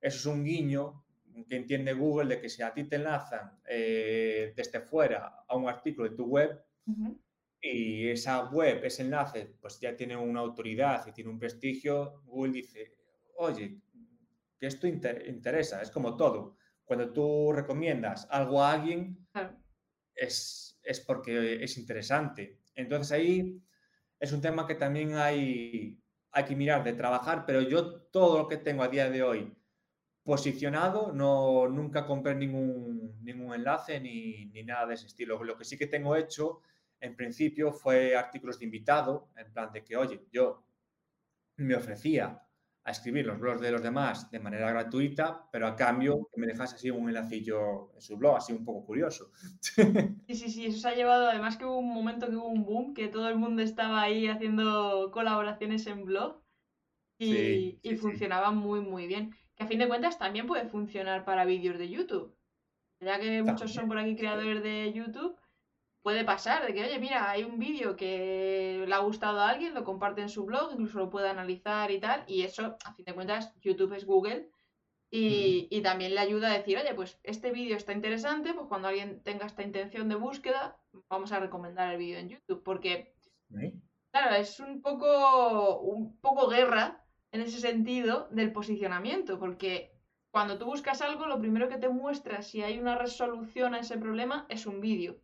Speaker 2: eso es un guiño que entiende Google de que si a ti te enlazan eh, desde fuera a un artículo de tu web y esa web, ese enlace, pues ya tiene una autoridad y tiene un prestigio, Google dice, oye, que esto interesa, es como todo. Cuando tú recomiendas algo a alguien, es, es porque es interesante. Entonces ahí es un tema que también hay, hay que mirar de trabajar, pero yo todo lo que tengo a día de hoy posicionado, no, nunca compré ningún, ningún enlace ni, ni, nada de ese estilo. Lo que sí que tengo hecho, en principio, fue artículos de invitado, en plan de que, oye, yo me ofrecía a escribir los blogs de los demás de manera gratuita, pero a cambio que me dejase así un enlacillo en su blog, así un poco curioso. <laughs>
Speaker 1: Sí, sí, sí, eso se ha llevado, además que hubo un momento que hubo un boom, que todo el mundo estaba ahí haciendo colaboraciones en blog y, y funcionaba muy, muy bien. A fin de cuentas también puede funcionar para vídeos de YouTube. Ya que muchos son por aquí creadores de YouTube, puede pasar de que, oye, mira, hay un vídeo que le ha gustado a alguien, lo comparte en su blog, incluso lo puede analizar y tal, y eso, a fin de cuentas, YouTube es Google. Y, y también le ayuda a decir, oye, pues este vídeo está interesante, pues cuando alguien tenga esta intención de búsqueda, vamos a recomendar el vídeo en YouTube, porque, claro, es un poco, un poco guerra en ese sentido del posicionamiento, porque cuando tú buscas algo, lo primero que te muestra si hay una resolución a ese problema es un vídeo,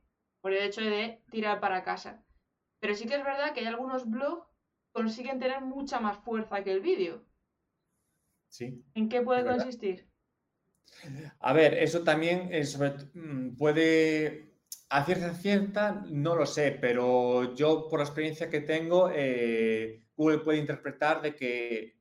Speaker 1: por el hecho de tirar para casa. Pero sí que es verdad que hay algunos blogs que consiguen tener mucha más fuerza que el vídeo.
Speaker 2: Sí.
Speaker 1: ¿En qué puede consistir?
Speaker 2: A ver, eso también mm, puede, a cierta cierta, no lo sé, pero yo por la experiencia que tengo, eh, Google puede interpretar de que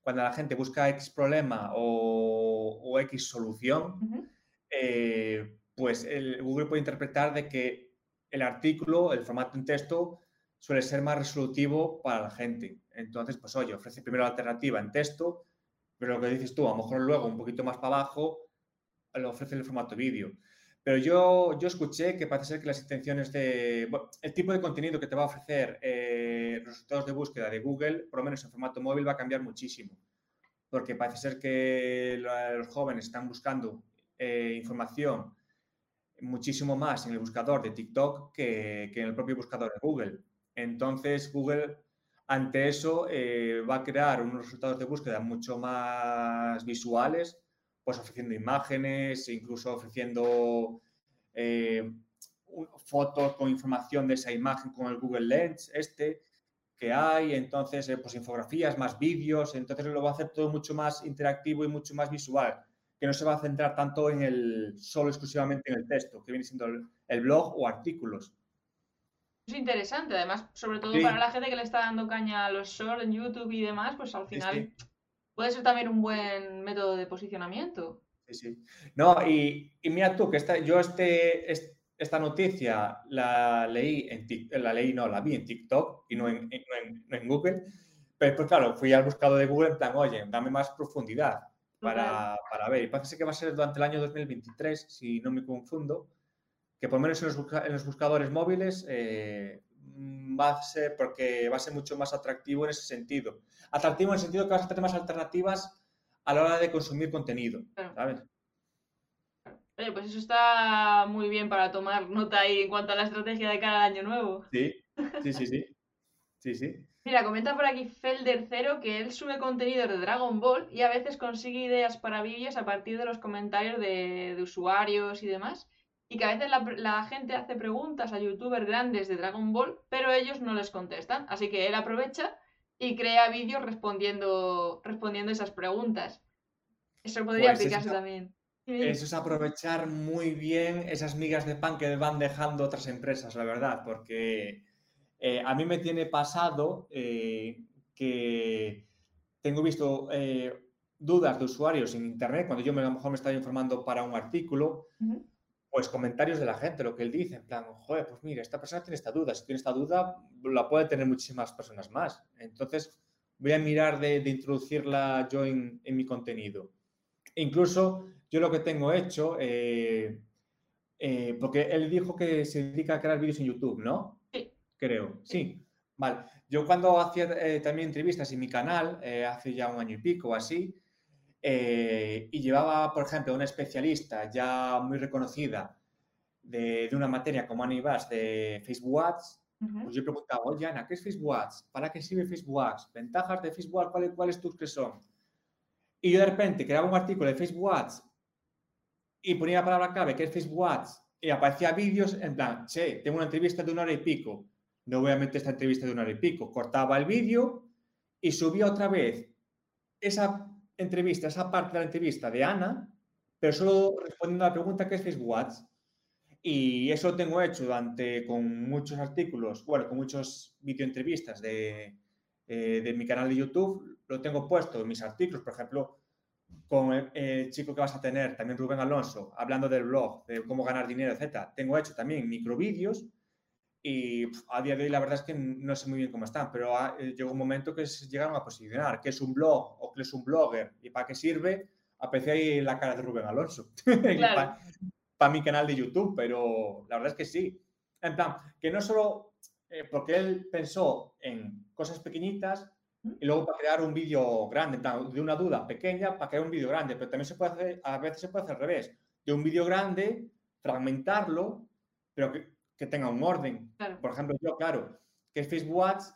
Speaker 2: cuando la gente busca X problema o, X solución, eh, pues el Google puede interpretar de que el artículo, el formato en texto, suele ser más resolutivo para la gente. Entonces, pues oye, ofrece primero la alternativa en texto, pero lo que dices tú, a lo mejor luego un poquito más para abajo, lo ofrece el formato vídeo. Pero yo, yo escuché que parece ser que las intenciones de... el tipo de contenido que te va a ofrecer eh, resultados de búsqueda de Google, por lo menos en formato móvil, va a cambiar muchísimo. Porque parece ser que los jóvenes están buscando eh, información muchísimo más en el buscador de TikTok que, en el propio buscador de Google. Entonces, Google, ante eso, eh, va a crear unos resultados de búsqueda mucho más visuales, pues ofreciendo imágenes, incluso ofreciendo eh, fotos con información de esa imagen con el Google Lens este que hay, entonces eh, pues infografías, más vídeos, entonces lo va a hacer todo mucho más interactivo y mucho más visual, que no se va a centrar tanto en el solo exclusivamente en el texto, que viene siendo el, blog o artículos.
Speaker 1: Es interesante, además, sobre todo para la gente que le está dando caña a los shorts en YouTube y demás, pues al final puede ser también un buen método de posicionamiento.
Speaker 2: Sí, sí. No, y, mira tú, que esta, yo este, esta noticia la leí en la leí, no, la vi en TikTok y no en, en, Google. Pero pues claro, fui al buscador de Google en plan, oye, dame más profundidad para, para, ver. Y parece que va a ser durante el año 2023, si no me confundo, que por lo menos en los, en los buscadores móviles eh, Mm, va a ser porque va a ser mucho más atractivo en ese sentido. Atractivo en el sentido que vas a tener más alternativas a la hora de consumir contenido, ¿sabes?
Speaker 1: Oye, pues eso está muy bien para tomar nota ahí en cuanto a la estrategia de cada año nuevo.
Speaker 2: Sí, sí, sí, sí. Sí, sí.
Speaker 1: Mira, comenta por aquí Felder Cero que él sube contenido de Dragon Ball y a veces consigue ideas para vídeos a partir de los comentarios de, de usuarios y demás y que a veces la, la gente hace preguntas a youtubers grandes de Dragon Ball, pero ellos no les contestan. Así que él aprovecha y crea vídeos respondiendo, respondiendo esas preguntas. Eso podría
Speaker 2: Pues
Speaker 1: aplicarse
Speaker 2: eso-
Speaker 1: también.
Speaker 2: Eso es aprovechar muy bien esas migas de pan que van dejando otras empresas, la verdad, porque eh, a mí me tiene pasado eh, que tengo visto eh, dudas de usuarios en Internet, cuando yo me, a lo mejor me estaba informando para un artículo, pues comentarios de la gente, lo que él dice, en plan, joder, pues mira, esta persona tiene esta duda, si tiene esta duda, la puede tener muchísimas personas más. Entonces, voy a mirar de, de introducirla yo en, en mi contenido. Incluso yo lo que tengo hecho, porque él dijo que se dedica a crear vídeos en YouTube, ¿no? Creo, sí. Vale. Yo cuando hacía eh, también entrevistas en mi canal, eh, hace ya un año y pico o así, eh, y llevaba, por ejemplo, a una especialista ya muy reconocida de, de una materia como Ana Ibas de Facebook Ads, pues yo preguntaba, oye Ana, ¿qué es Facebook Ads? ¿Para qué sirve Facebook Ads? ¿Ventajas de Facebook Ads? ¿Cuáles, cuáles tú crees son? Y yo de repente creaba un artículo de Facebook Ads y ponía la palabra clave que es Facebook Ads y aparecía vídeos en plan, che, tengo una entrevista de una hora y pico, no meter esta entrevista de una hora y pico. Cortaba el vídeo y subía otra vez esa entrevista, esa parte de la entrevista de Ana, pero solo respondiendo a la pregunta que es Facebook Ads. Y eso lo tengo hecho durante, con muchos artículos, bueno, con muchos videoentrevistas de, eh, de mi canal de YouTube, lo tengo puesto en mis artículos, por ejemplo, con el, el chico que vas a tener, también Rubén Alonso, hablando del blog, de cómo ganar dinero, etcétera. Tengo hecho también microvídeos y a día de hoy la verdad es que no sé muy bien cómo están, pero ha- eh, llegó un momento que se llegaron a posicionar, qué es un blog o qué es un blogger y para qué sirve, aparece ahí la cara de Rubén Alonso. <laughs>
Speaker 1: Claro.
Speaker 2: para mi canal de YouTube, pero la verdad es que sí. En plan, que no solo eh, porque él pensó en cosas pequeñitas y luego para crear un vídeo grande, en plan, de una duda pequeña para crear un vídeo grande, pero también se puede hacer, a veces se puede hacer al revés, de un vídeo grande, fragmentarlo, pero que, que tenga un orden.
Speaker 1: Claro.
Speaker 2: Por ejemplo, yo, claro, que Facebook Ads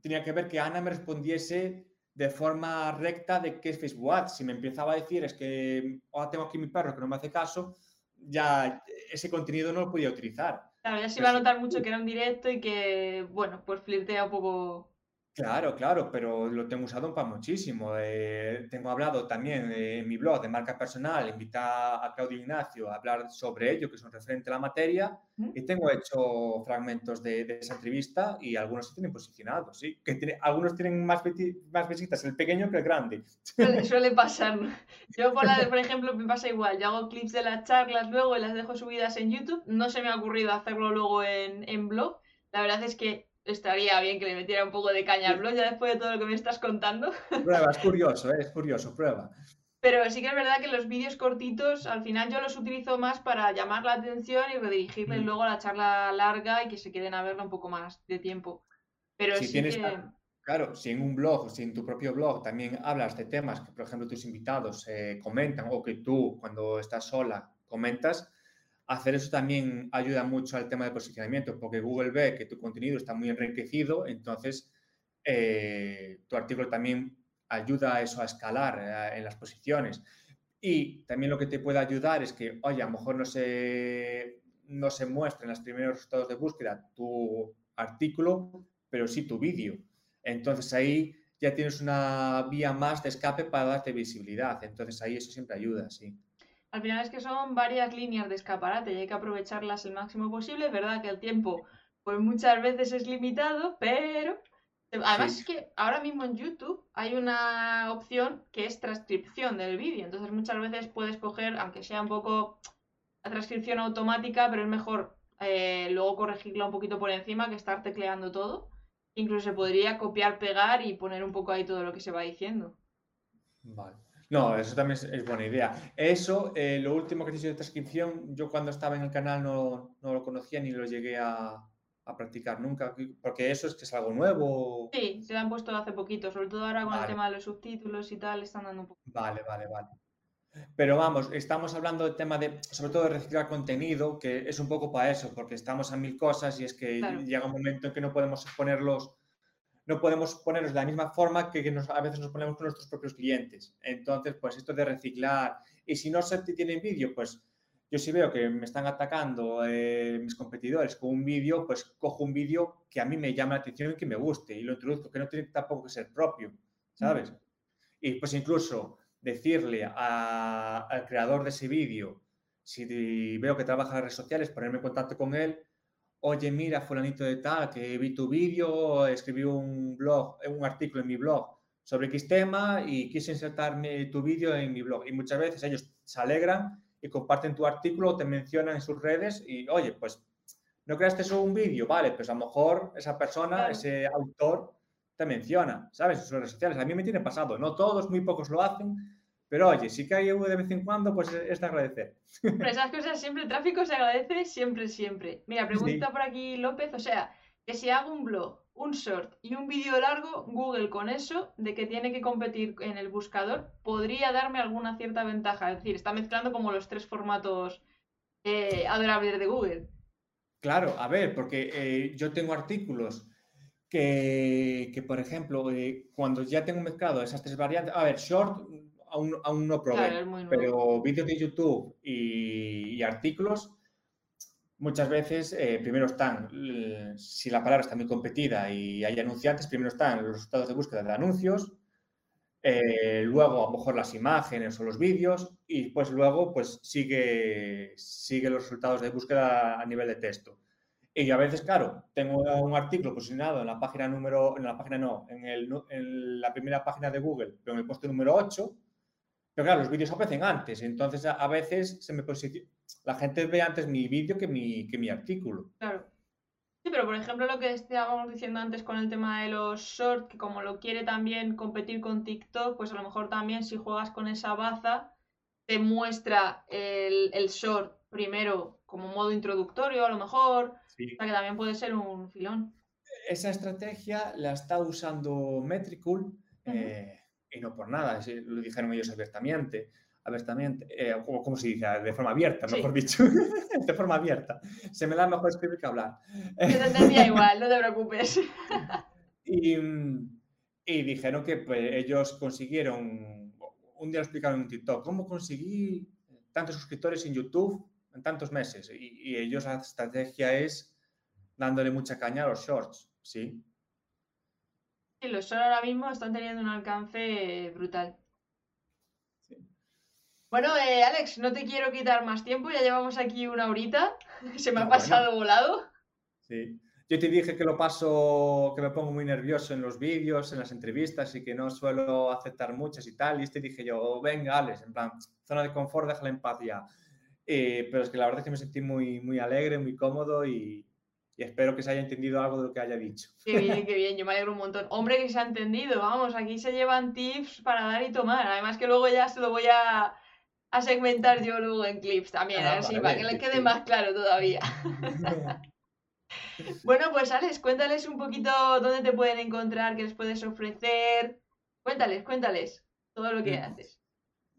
Speaker 2: tenía que ver que Ana me respondiese de forma recta de qué es Facebook Ads. Si me empezaba a decir es que ahora tengo aquí mi perro que no me hace caso, ya ese contenido no lo podía utilizar.
Speaker 1: Claro, ya se iba a notar mucho que era un directo y que, bueno, pues flirtea un poco.
Speaker 2: Claro, claro, pero lo tengo usado para muchísimo. Eh, tengo hablado también eh, en mi blog de marca personal, invita a Claudio Ignacio a hablar sobre ello, que es un referente a la materia,
Speaker 1: Ujú.
Speaker 2: y tengo hecho fragmentos de, de esa entrevista y algunos se tienen posicionados, sí. Que tiene- algunos tienen más, más visitas el pequeño que el grande.
Speaker 1: Suele, <laughs> suele pasar. Yo, por, la- por ejemplo, me pasa igual. Yo hago clips de las charlas luego y las dejo subidas en YouTube. No se me ha ocurrido hacerlo luego en, en blog. La verdad es que estaría bien que le metiera un poco de caña al blog ya después de todo lo que me estás contando.
Speaker 2: Prueba, es curioso, eh, es curioso, prueba.
Speaker 1: Pero sí que es verdad que los vídeos cortitos, al final yo los utilizo más para llamar la atención y redirigirles
Speaker 2: Mm.
Speaker 1: luego a la charla larga y que se queden a verla un poco más de tiempo. Pero
Speaker 2: Si
Speaker 1: sí
Speaker 2: tienes
Speaker 1: que...
Speaker 2: Claro, si en un blog, si en tu propio blog también hablas de temas que, por ejemplo, tus invitados eh, comentan o que tú, cuando estás sola, comentas, hacer eso también ayuda mucho al tema de posicionamiento, porque Google ve que tu contenido está muy enriquecido, entonces eh, tu artículo también ayuda a eso a escalar eh, en las posiciones. Y también lo que te puede ayudar es que, oye, a lo mejor no se, no se muestra en los primeros resultados de búsqueda tu artículo, pero sí tu vídeo. Entonces ahí ya tienes una vía más de escape para darte visibilidad. Entonces ahí eso siempre ayuda, sí.
Speaker 1: Al final es que son varias líneas de escaparate y hay que aprovecharlas el máximo posible. Es verdad que el tiempo, pues muchas veces es limitado, pero además
Speaker 2: Sí.
Speaker 1: es que ahora mismo en YouTube hay una opción que es transcripción del vídeo. Entonces muchas veces puedes coger, aunque sea un poco la transcripción automática, pero es mejor eh, luego corregirla un poquito por encima que estar tecleando todo. Incluso se podría copiar, pegar y poner un poco ahí todo lo que se va diciendo.
Speaker 2: Vale. No, eso también es, es buena idea. Eso, eh, lo último que te he dicho de transcripción, yo cuando estaba en el canal no, no lo conocía ni lo llegué a, a practicar nunca, porque eso es que es algo nuevo.
Speaker 1: Sí, se lo han puesto hace poquito, sobre todo ahora con el tema de los subtítulos y tal, están dando un poco.
Speaker 2: Vale, vale, vale. Pero vamos, estamos hablando del tema de, sobre todo de reciclar contenido, que es un poco para eso, porque estamos a mil cosas y es que
Speaker 1: Claro.
Speaker 2: llega un momento en que no podemos ponerlos, no podemos ponerlos de la misma forma que, que nos- a veces nos ponemos con nuestros propios clientes. Entonces, pues esto de reciclar, y si no se tiene vídeo, pues yo si veo que me están atacando eh, mis competidores con un vídeo, pues cojo un vídeo que a mí me llame la atención y que me guste y lo introduzco, que no tiene tampoco que ser propio, ¿sabes? Y pues incluso decirle al creador de ese vídeo, si veo que trabaja en redes sociales, ponerme en contacto con él, oye, mira, fulanito de tal, que vi tu vídeo, escribí un blog, un artículo en mi blog sobre X tema y quise insertarme tu vídeo en mi blog. Y muchas veces ellos se alegran y comparten tu artículo, te mencionan en sus redes y, oye, pues, ¿no creaste eso un vídeo? Vale, pues a lo mejor esa persona, ese autor, te menciona, ¿sabes? En sus redes sociales. A mí me tiene pasado, no todos, muy pocos lo hacen, pero oye, si cae uno de vez en cuando, pues es de agradecer.
Speaker 1: Pero esas cosas siempre, el tráfico se agradece siempre, siempre. Mira, pregunta por aquí López, o sea, que si hago un blog, un short y un vídeo largo, Google con eso, de que tiene que competir en el buscador, podría darme alguna cierta ventaja. Es decir, está mezclando como los tres formatos eh, adorables de Google.
Speaker 2: Claro, a ver, porque eh, yo tengo artículos que, por ejemplo, eh, cuando ya tengo mezclado esas tres variantes, a ver, short aún, aún no probé, pero vídeos de YouTube y artículos muchas veces eh, primero están, si la palabra está muy competida y hay anunciantes, primero están los resultados de búsqueda de anuncios, eh, luego a lo mejor las imágenes o los vídeos y pues luego pues sigue, sigue los resultados de búsqueda a nivel de texto. Y a veces, claro, tengo un artículo posicionado en la página número, en la página no, en, el, en la primera página de Google, pero en el puesto número 8, pero claro, los vídeos aparecen antes, entonces a, veces se me la gente ve antes mi vídeo que mi, que mi artículo.
Speaker 1: Claro. Sí, pero por ejemplo lo que estábamos diciendo antes con el tema de los shorts, que como lo quiere también competir con TikTok, pues a lo mejor también si juegas con esa baza, te muestra el, el short primero como modo introductorio a lo mejor, sí. o sea que también puede ser un filón.
Speaker 2: Esa estrategia la está usando Metricool y no por nada, lo dijeron ellos abiertamente, abiertamente, eh, ¿cómo se dice? De forma abierta, mejor dicho, <laughs> de forma abierta. Se me da mejor escribir que hablar.
Speaker 1: Te entendía igual, no te preocupes. <laughs>
Speaker 2: y, y, dijeron que pues, ellos consiguieron, un día lo explicaron en TikTok, ¿cómo conseguí tantos suscriptores en YouTube en tantos meses? Y, y ellos la estrategia es dándole mucha caña a los shorts, ¿sí?
Speaker 1: Los shorts ahora mismo están teniendo un alcance brutal. Bueno, eh, Alex, no te quiero quitar más tiempo, ya llevamos aquí una horita, <laughs> se me ha pasado volado.
Speaker 2: Sí, yo te dije que lo paso, que me pongo muy nervioso en los vídeos, en las entrevistas y que no suelo aceptar muchas y tal, y este dije yo, oh, venga, Alex, en plan, zona de confort, déjala en paz ya. Eh, pero es que la verdad es que me sentí muy, muy alegre, muy cómodo y, y espero que se haya entendido algo de lo que haya dicho.
Speaker 1: Qué bien, qué bien, yo me alegro un montón. Hombre, que se ha entendido, vamos, aquí se llevan tips para dar y tomar. Además que luego ya se lo voy a, segmentar yo luego en clips también, ah, así, para que les quede más claro todavía. <laughs> bueno, pues Alex, cuéntales un poquito dónde te pueden encontrar, qué les puedes ofrecer. Cuéntales, cuéntales todo lo que mm. haces.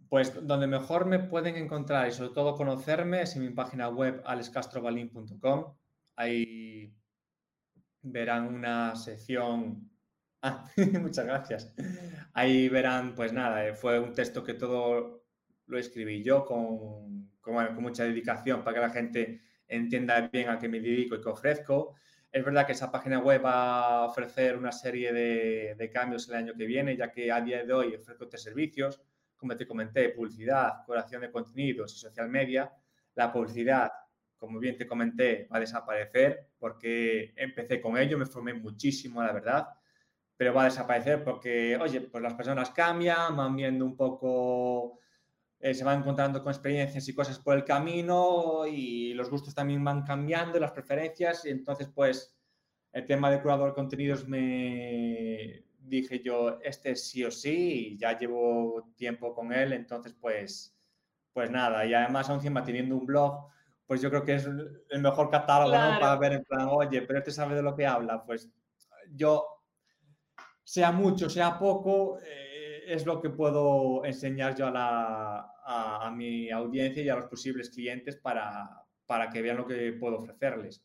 Speaker 2: Pues donde mejor me pueden encontrar y sobre todo conocerme es en mi página web alexcastrobalin.com Ahí verán una sección. <laughs> Ah, muchas gracias. Ahí verán, pues nada, eh, fue un texto que todo lo escribí yo con, con, mucha dedicación para que la gente entienda bien a qué me dedico y qué ofrezco. Es verdad que esa página web va a ofrecer una serie de, de, cambios el año que viene, ya que a día de hoy ofrezco tres servicios, como te comenté, publicidad, curación de contenidos y social media. La publicidad como bien te comenté, va a desaparecer porque empecé con ello, me formé muchísimo, la verdad, pero va a desaparecer porque, oye, pues las personas cambian, van viendo un poco, eh, se van encontrando con experiencias y cosas por el camino y los gustos también van cambiando, las preferencias, y entonces, pues, el tema de curador de contenidos me dije yo, este sí o sí, y ya llevo tiempo con él, entonces, pues, pues nada, y además aún encima teniendo un blog, pues yo creo que es el mejor catálogo para ver en plan, oye, pero este sabe de lo que habla. Pues yo, sea mucho, sea poco, eh, es lo que puedo enseñar yo a, la, a, mi audiencia y a los posibles clientes para, para que vean lo que puedo ofrecerles.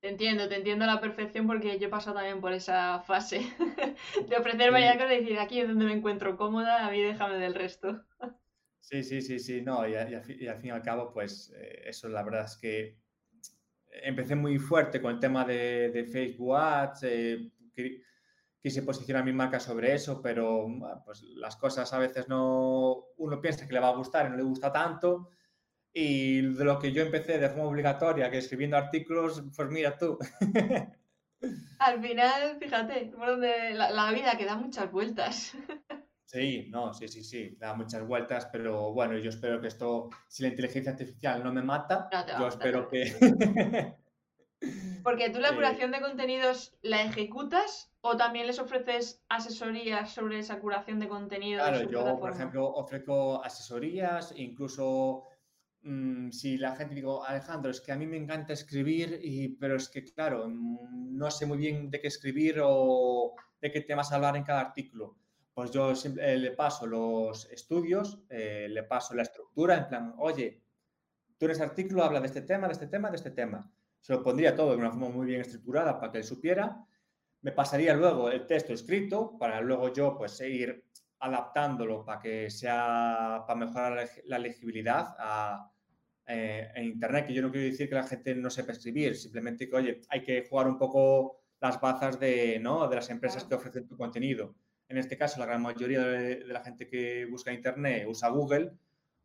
Speaker 1: Te entiendo, te entiendo a la perfección porque yo he pasado también por esa fase <laughs> de ofrecer varias cosas y decir aquí es donde me encuentro cómoda, a mí déjame del resto. <laughs>
Speaker 2: Sí, sí, sí, sí, no, y, al fin y al cabo, pues eh, eso la verdad es que empecé muy fuerte con el tema de, de Facebook Ads, eh, quise posicionar mi marca sobre eso, pero pues las cosas a veces no, uno piensa que le va a gustar y no le gusta tanto. Y de lo que yo empecé de forma obligatoria, que escribiendo artículos, pues mira tú. <laughs>
Speaker 1: Al final, fíjate, la, la vida que da muchas vueltas. <laughs>
Speaker 2: Sí, no, sí, sí, sí, da muchas vueltas, pero bueno, yo espero que esto, si la inteligencia artificial no me mata, yo espero que... <laughs>
Speaker 1: Porque tú la eh, curación de contenidos la ejecutas o también les ofreces asesorías sobre esa curación de contenidos.
Speaker 2: Claro, yo, por ejemplo, ofrezco asesorías, incluso mm, si la gente digo, Alejandro, es que a mí me encanta escribir, y, pero es que, claro, mm, no sé muy bien de qué escribir o de qué temas hablar en cada artículo pues yo eh, le paso los estudios, eh, le paso la estructura, en plan, oye, tú en ese artículo habla de este tema, de este tema, de este tema. Se lo pondría todo de una forma muy bien estructurada para que él supiera. Me pasaría luego el texto escrito para luego yo pues ir adaptándolo para que sea, para mejorar la legibilidad a, eh, en Internet, que yo no quiero decir que la gente no sepa escribir, simplemente que, oye, hay que jugar un poco las bazas de, ¿no? de las empresas que ofrecen tu contenido en este caso la gran mayoría de, la gente que busca Internet usa Google,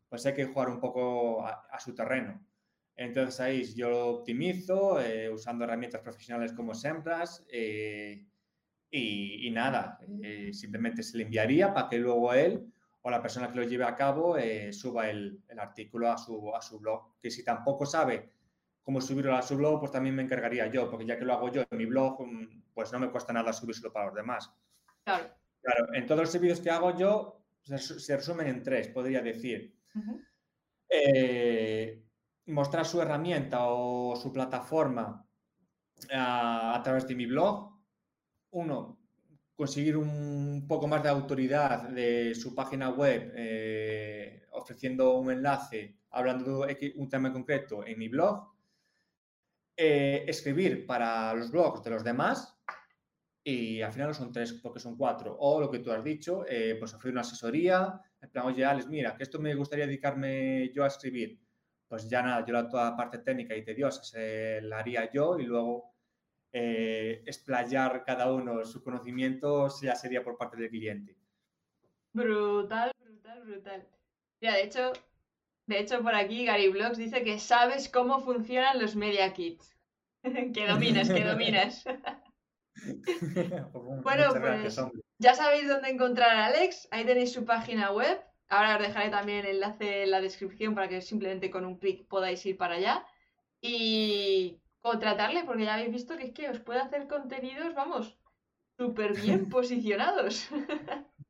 Speaker 2: pues hay que jugar un poco a, su terreno. Entonces ahí yo lo optimizo eh, usando herramientas profesionales como SEMrush eh, y, nada, eh, simplemente se le enviaría para que luego él o la persona que lo lleve a cabo suba el, artículo a su, a su blog. Que si tampoco sabe cómo subirlo a su blog, pues también me encargaría yo, porque ya que lo hago yo en mi blog, mm, pues no me cuesta nada subírselo para los demás.
Speaker 1: Claro.
Speaker 2: Claro, en todos los servicios que hago yo se, resumen en tres, podría decir. Eh, mostrar su herramienta o su plataforma a, través de mi blog. Uno, conseguir un poco más de autoridad de su página web eh, ofreciendo un enlace hablando de un tema concreto en mi blog. Eh, escribir para los blogs de los demás, y al final no son tres porque son cuatro. O lo que tú has dicho, eh, pues ofrecer una asesoría, en plan, oye, Alex, mira, que esto me gustaría dedicarme yo a escribir. Pues ya nada, yo la toda parte técnica y tediosa se la haría yo y luego eh, explayar cada uno su conocimiento ya sería por parte del cliente.
Speaker 1: Brutal, brutal, brutal. Ya, de hecho, de hecho por aquí Gary Blogs dice que sabes cómo funcionan los media kits. <laughs> que dominas, que dominas. <laughs> <laughs> bueno, pues ya sabéis dónde encontrar a Alex. Ahí tenéis su página web. Ahora os dejaré también el enlace en la descripción para que simplemente con un clic podáis ir para allá. Y contratarle, porque ya habéis visto que es que os puede hacer contenidos, vamos, súper bien <laughs> posicionados. <laughs>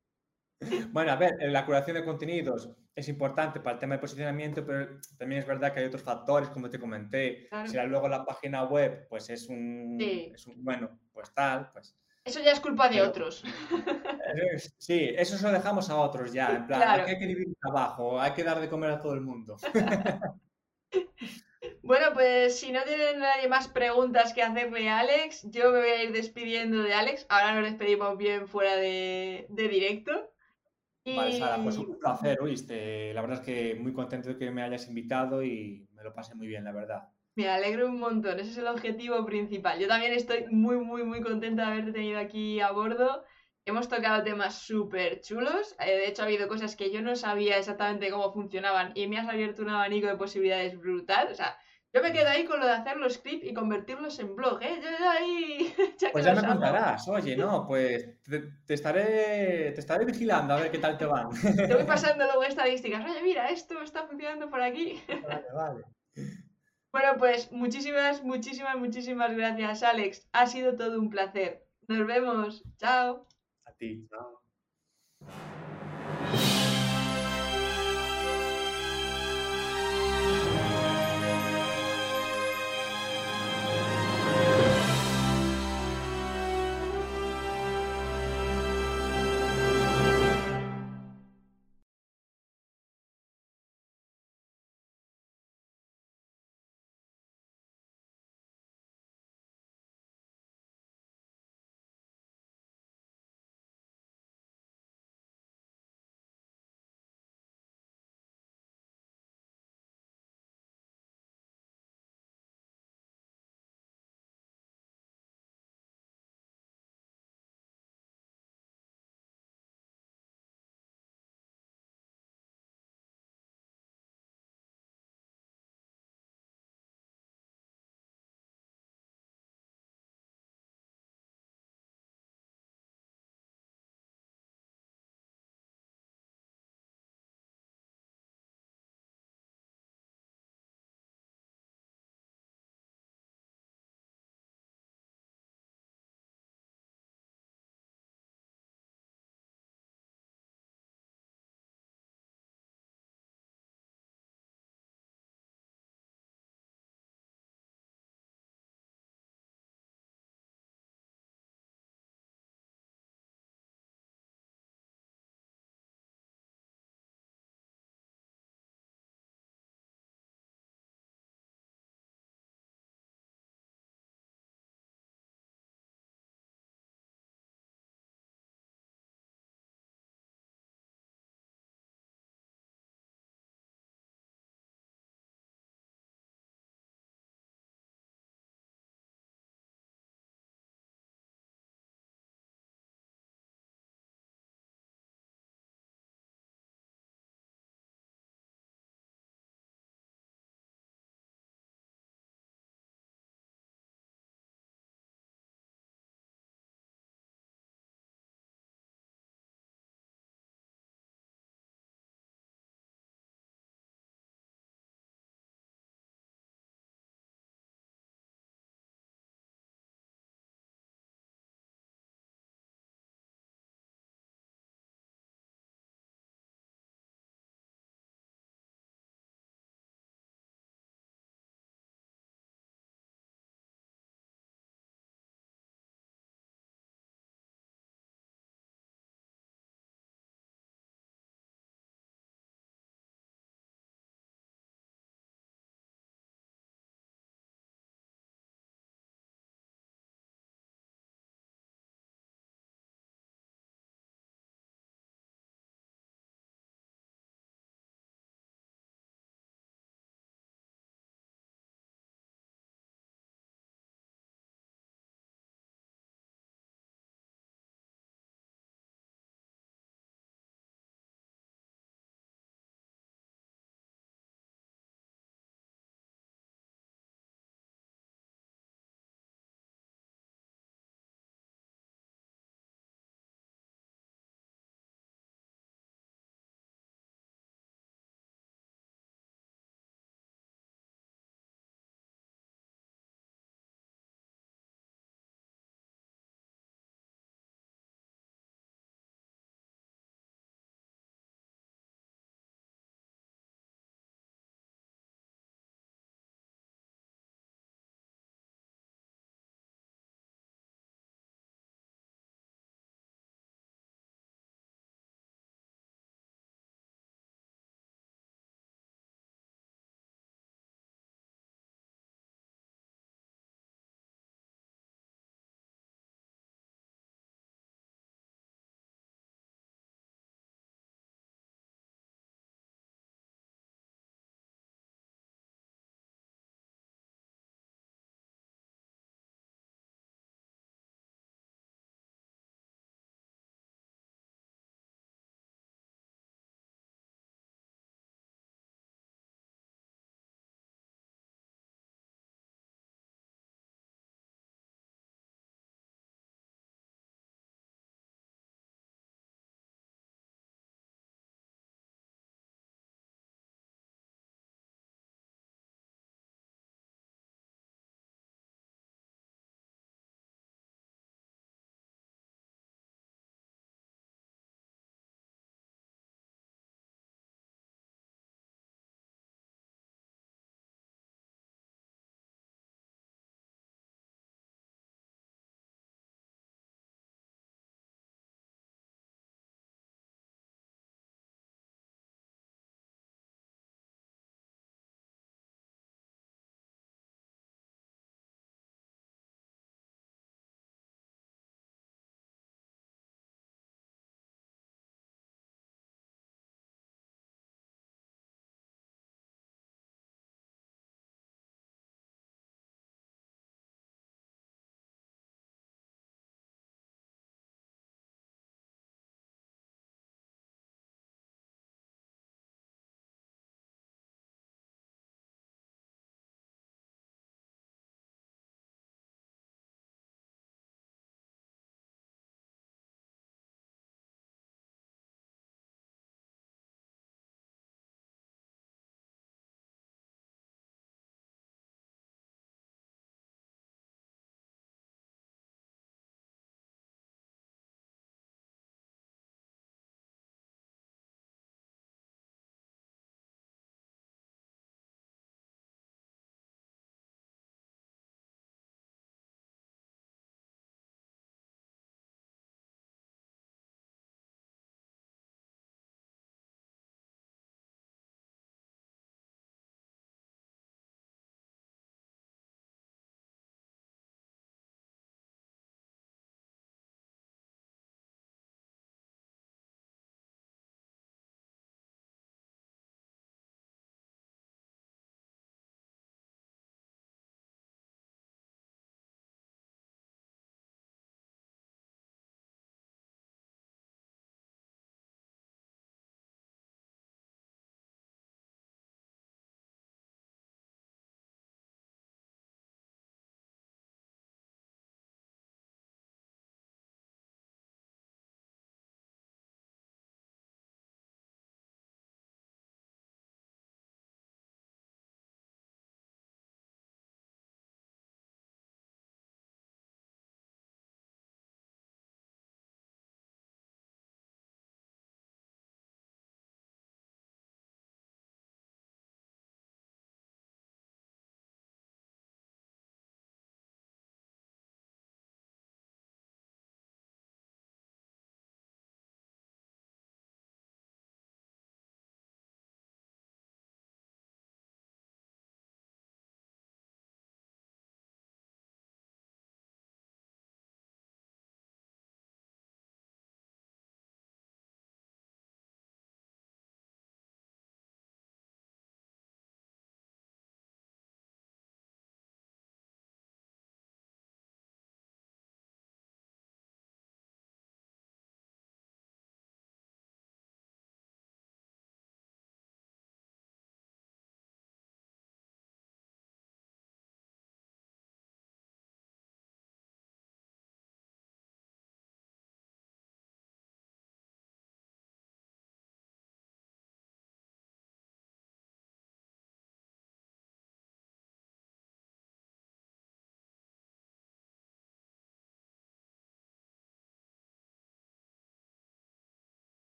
Speaker 2: Bueno, a ver, la curación de contenidos es importante para el tema de posicionamiento, pero también es verdad que hay otros factores, como te comenté. Si luego la página web, pues es un, bueno, pues tal, pues.
Speaker 1: Eso ya es culpa de otros.
Speaker 2: Sí, eso se lo dejamos a otros ya. En plan, hay que vivir trabajo, hay que dar de comer a todo el mundo. <laughs>
Speaker 1: Bueno, pues si no tienen nadie más preguntas que hacerle a Alex, yo me voy a ir despidiendo de Alex. Ahora nos despedimos bien fuera de directo.
Speaker 2: Vale, Sara, pues un placer, oíste. La verdad es que muy contento de que me hayas invitado y me lo pasé muy bien, la verdad.
Speaker 1: Me alegro un montón, ese es el objetivo principal. Yo también estoy muy, muy, muy contenta de haberte tenido aquí a bordo. Hemos tocado temas súper chulos. Eh, de hecho, ha habido cosas que yo no sabía exactamente cómo funcionaban y me has abierto un abanico de posibilidades brutal. O sea, yo me quedo ahí con lo de hacer los clips y convertirlos en blog, ¿eh? Yo, ahí... <laughs>
Speaker 2: pues ya me contarás, oye, no, pues te, estaré, te estaré vigilando a ver qué tal te van.
Speaker 1: Te voy <laughs> pasando luego estadísticas. Oye, mira, esto está funcionando por aquí.
Speaker 2: Vale, vale.
Speaker 1: Bueno, pues muchísimas, muchísimas, muchísimas gracias, Alex. Ha sido todo un placer. Nos vemos. Chao.
Speaker 2: A ti, chao.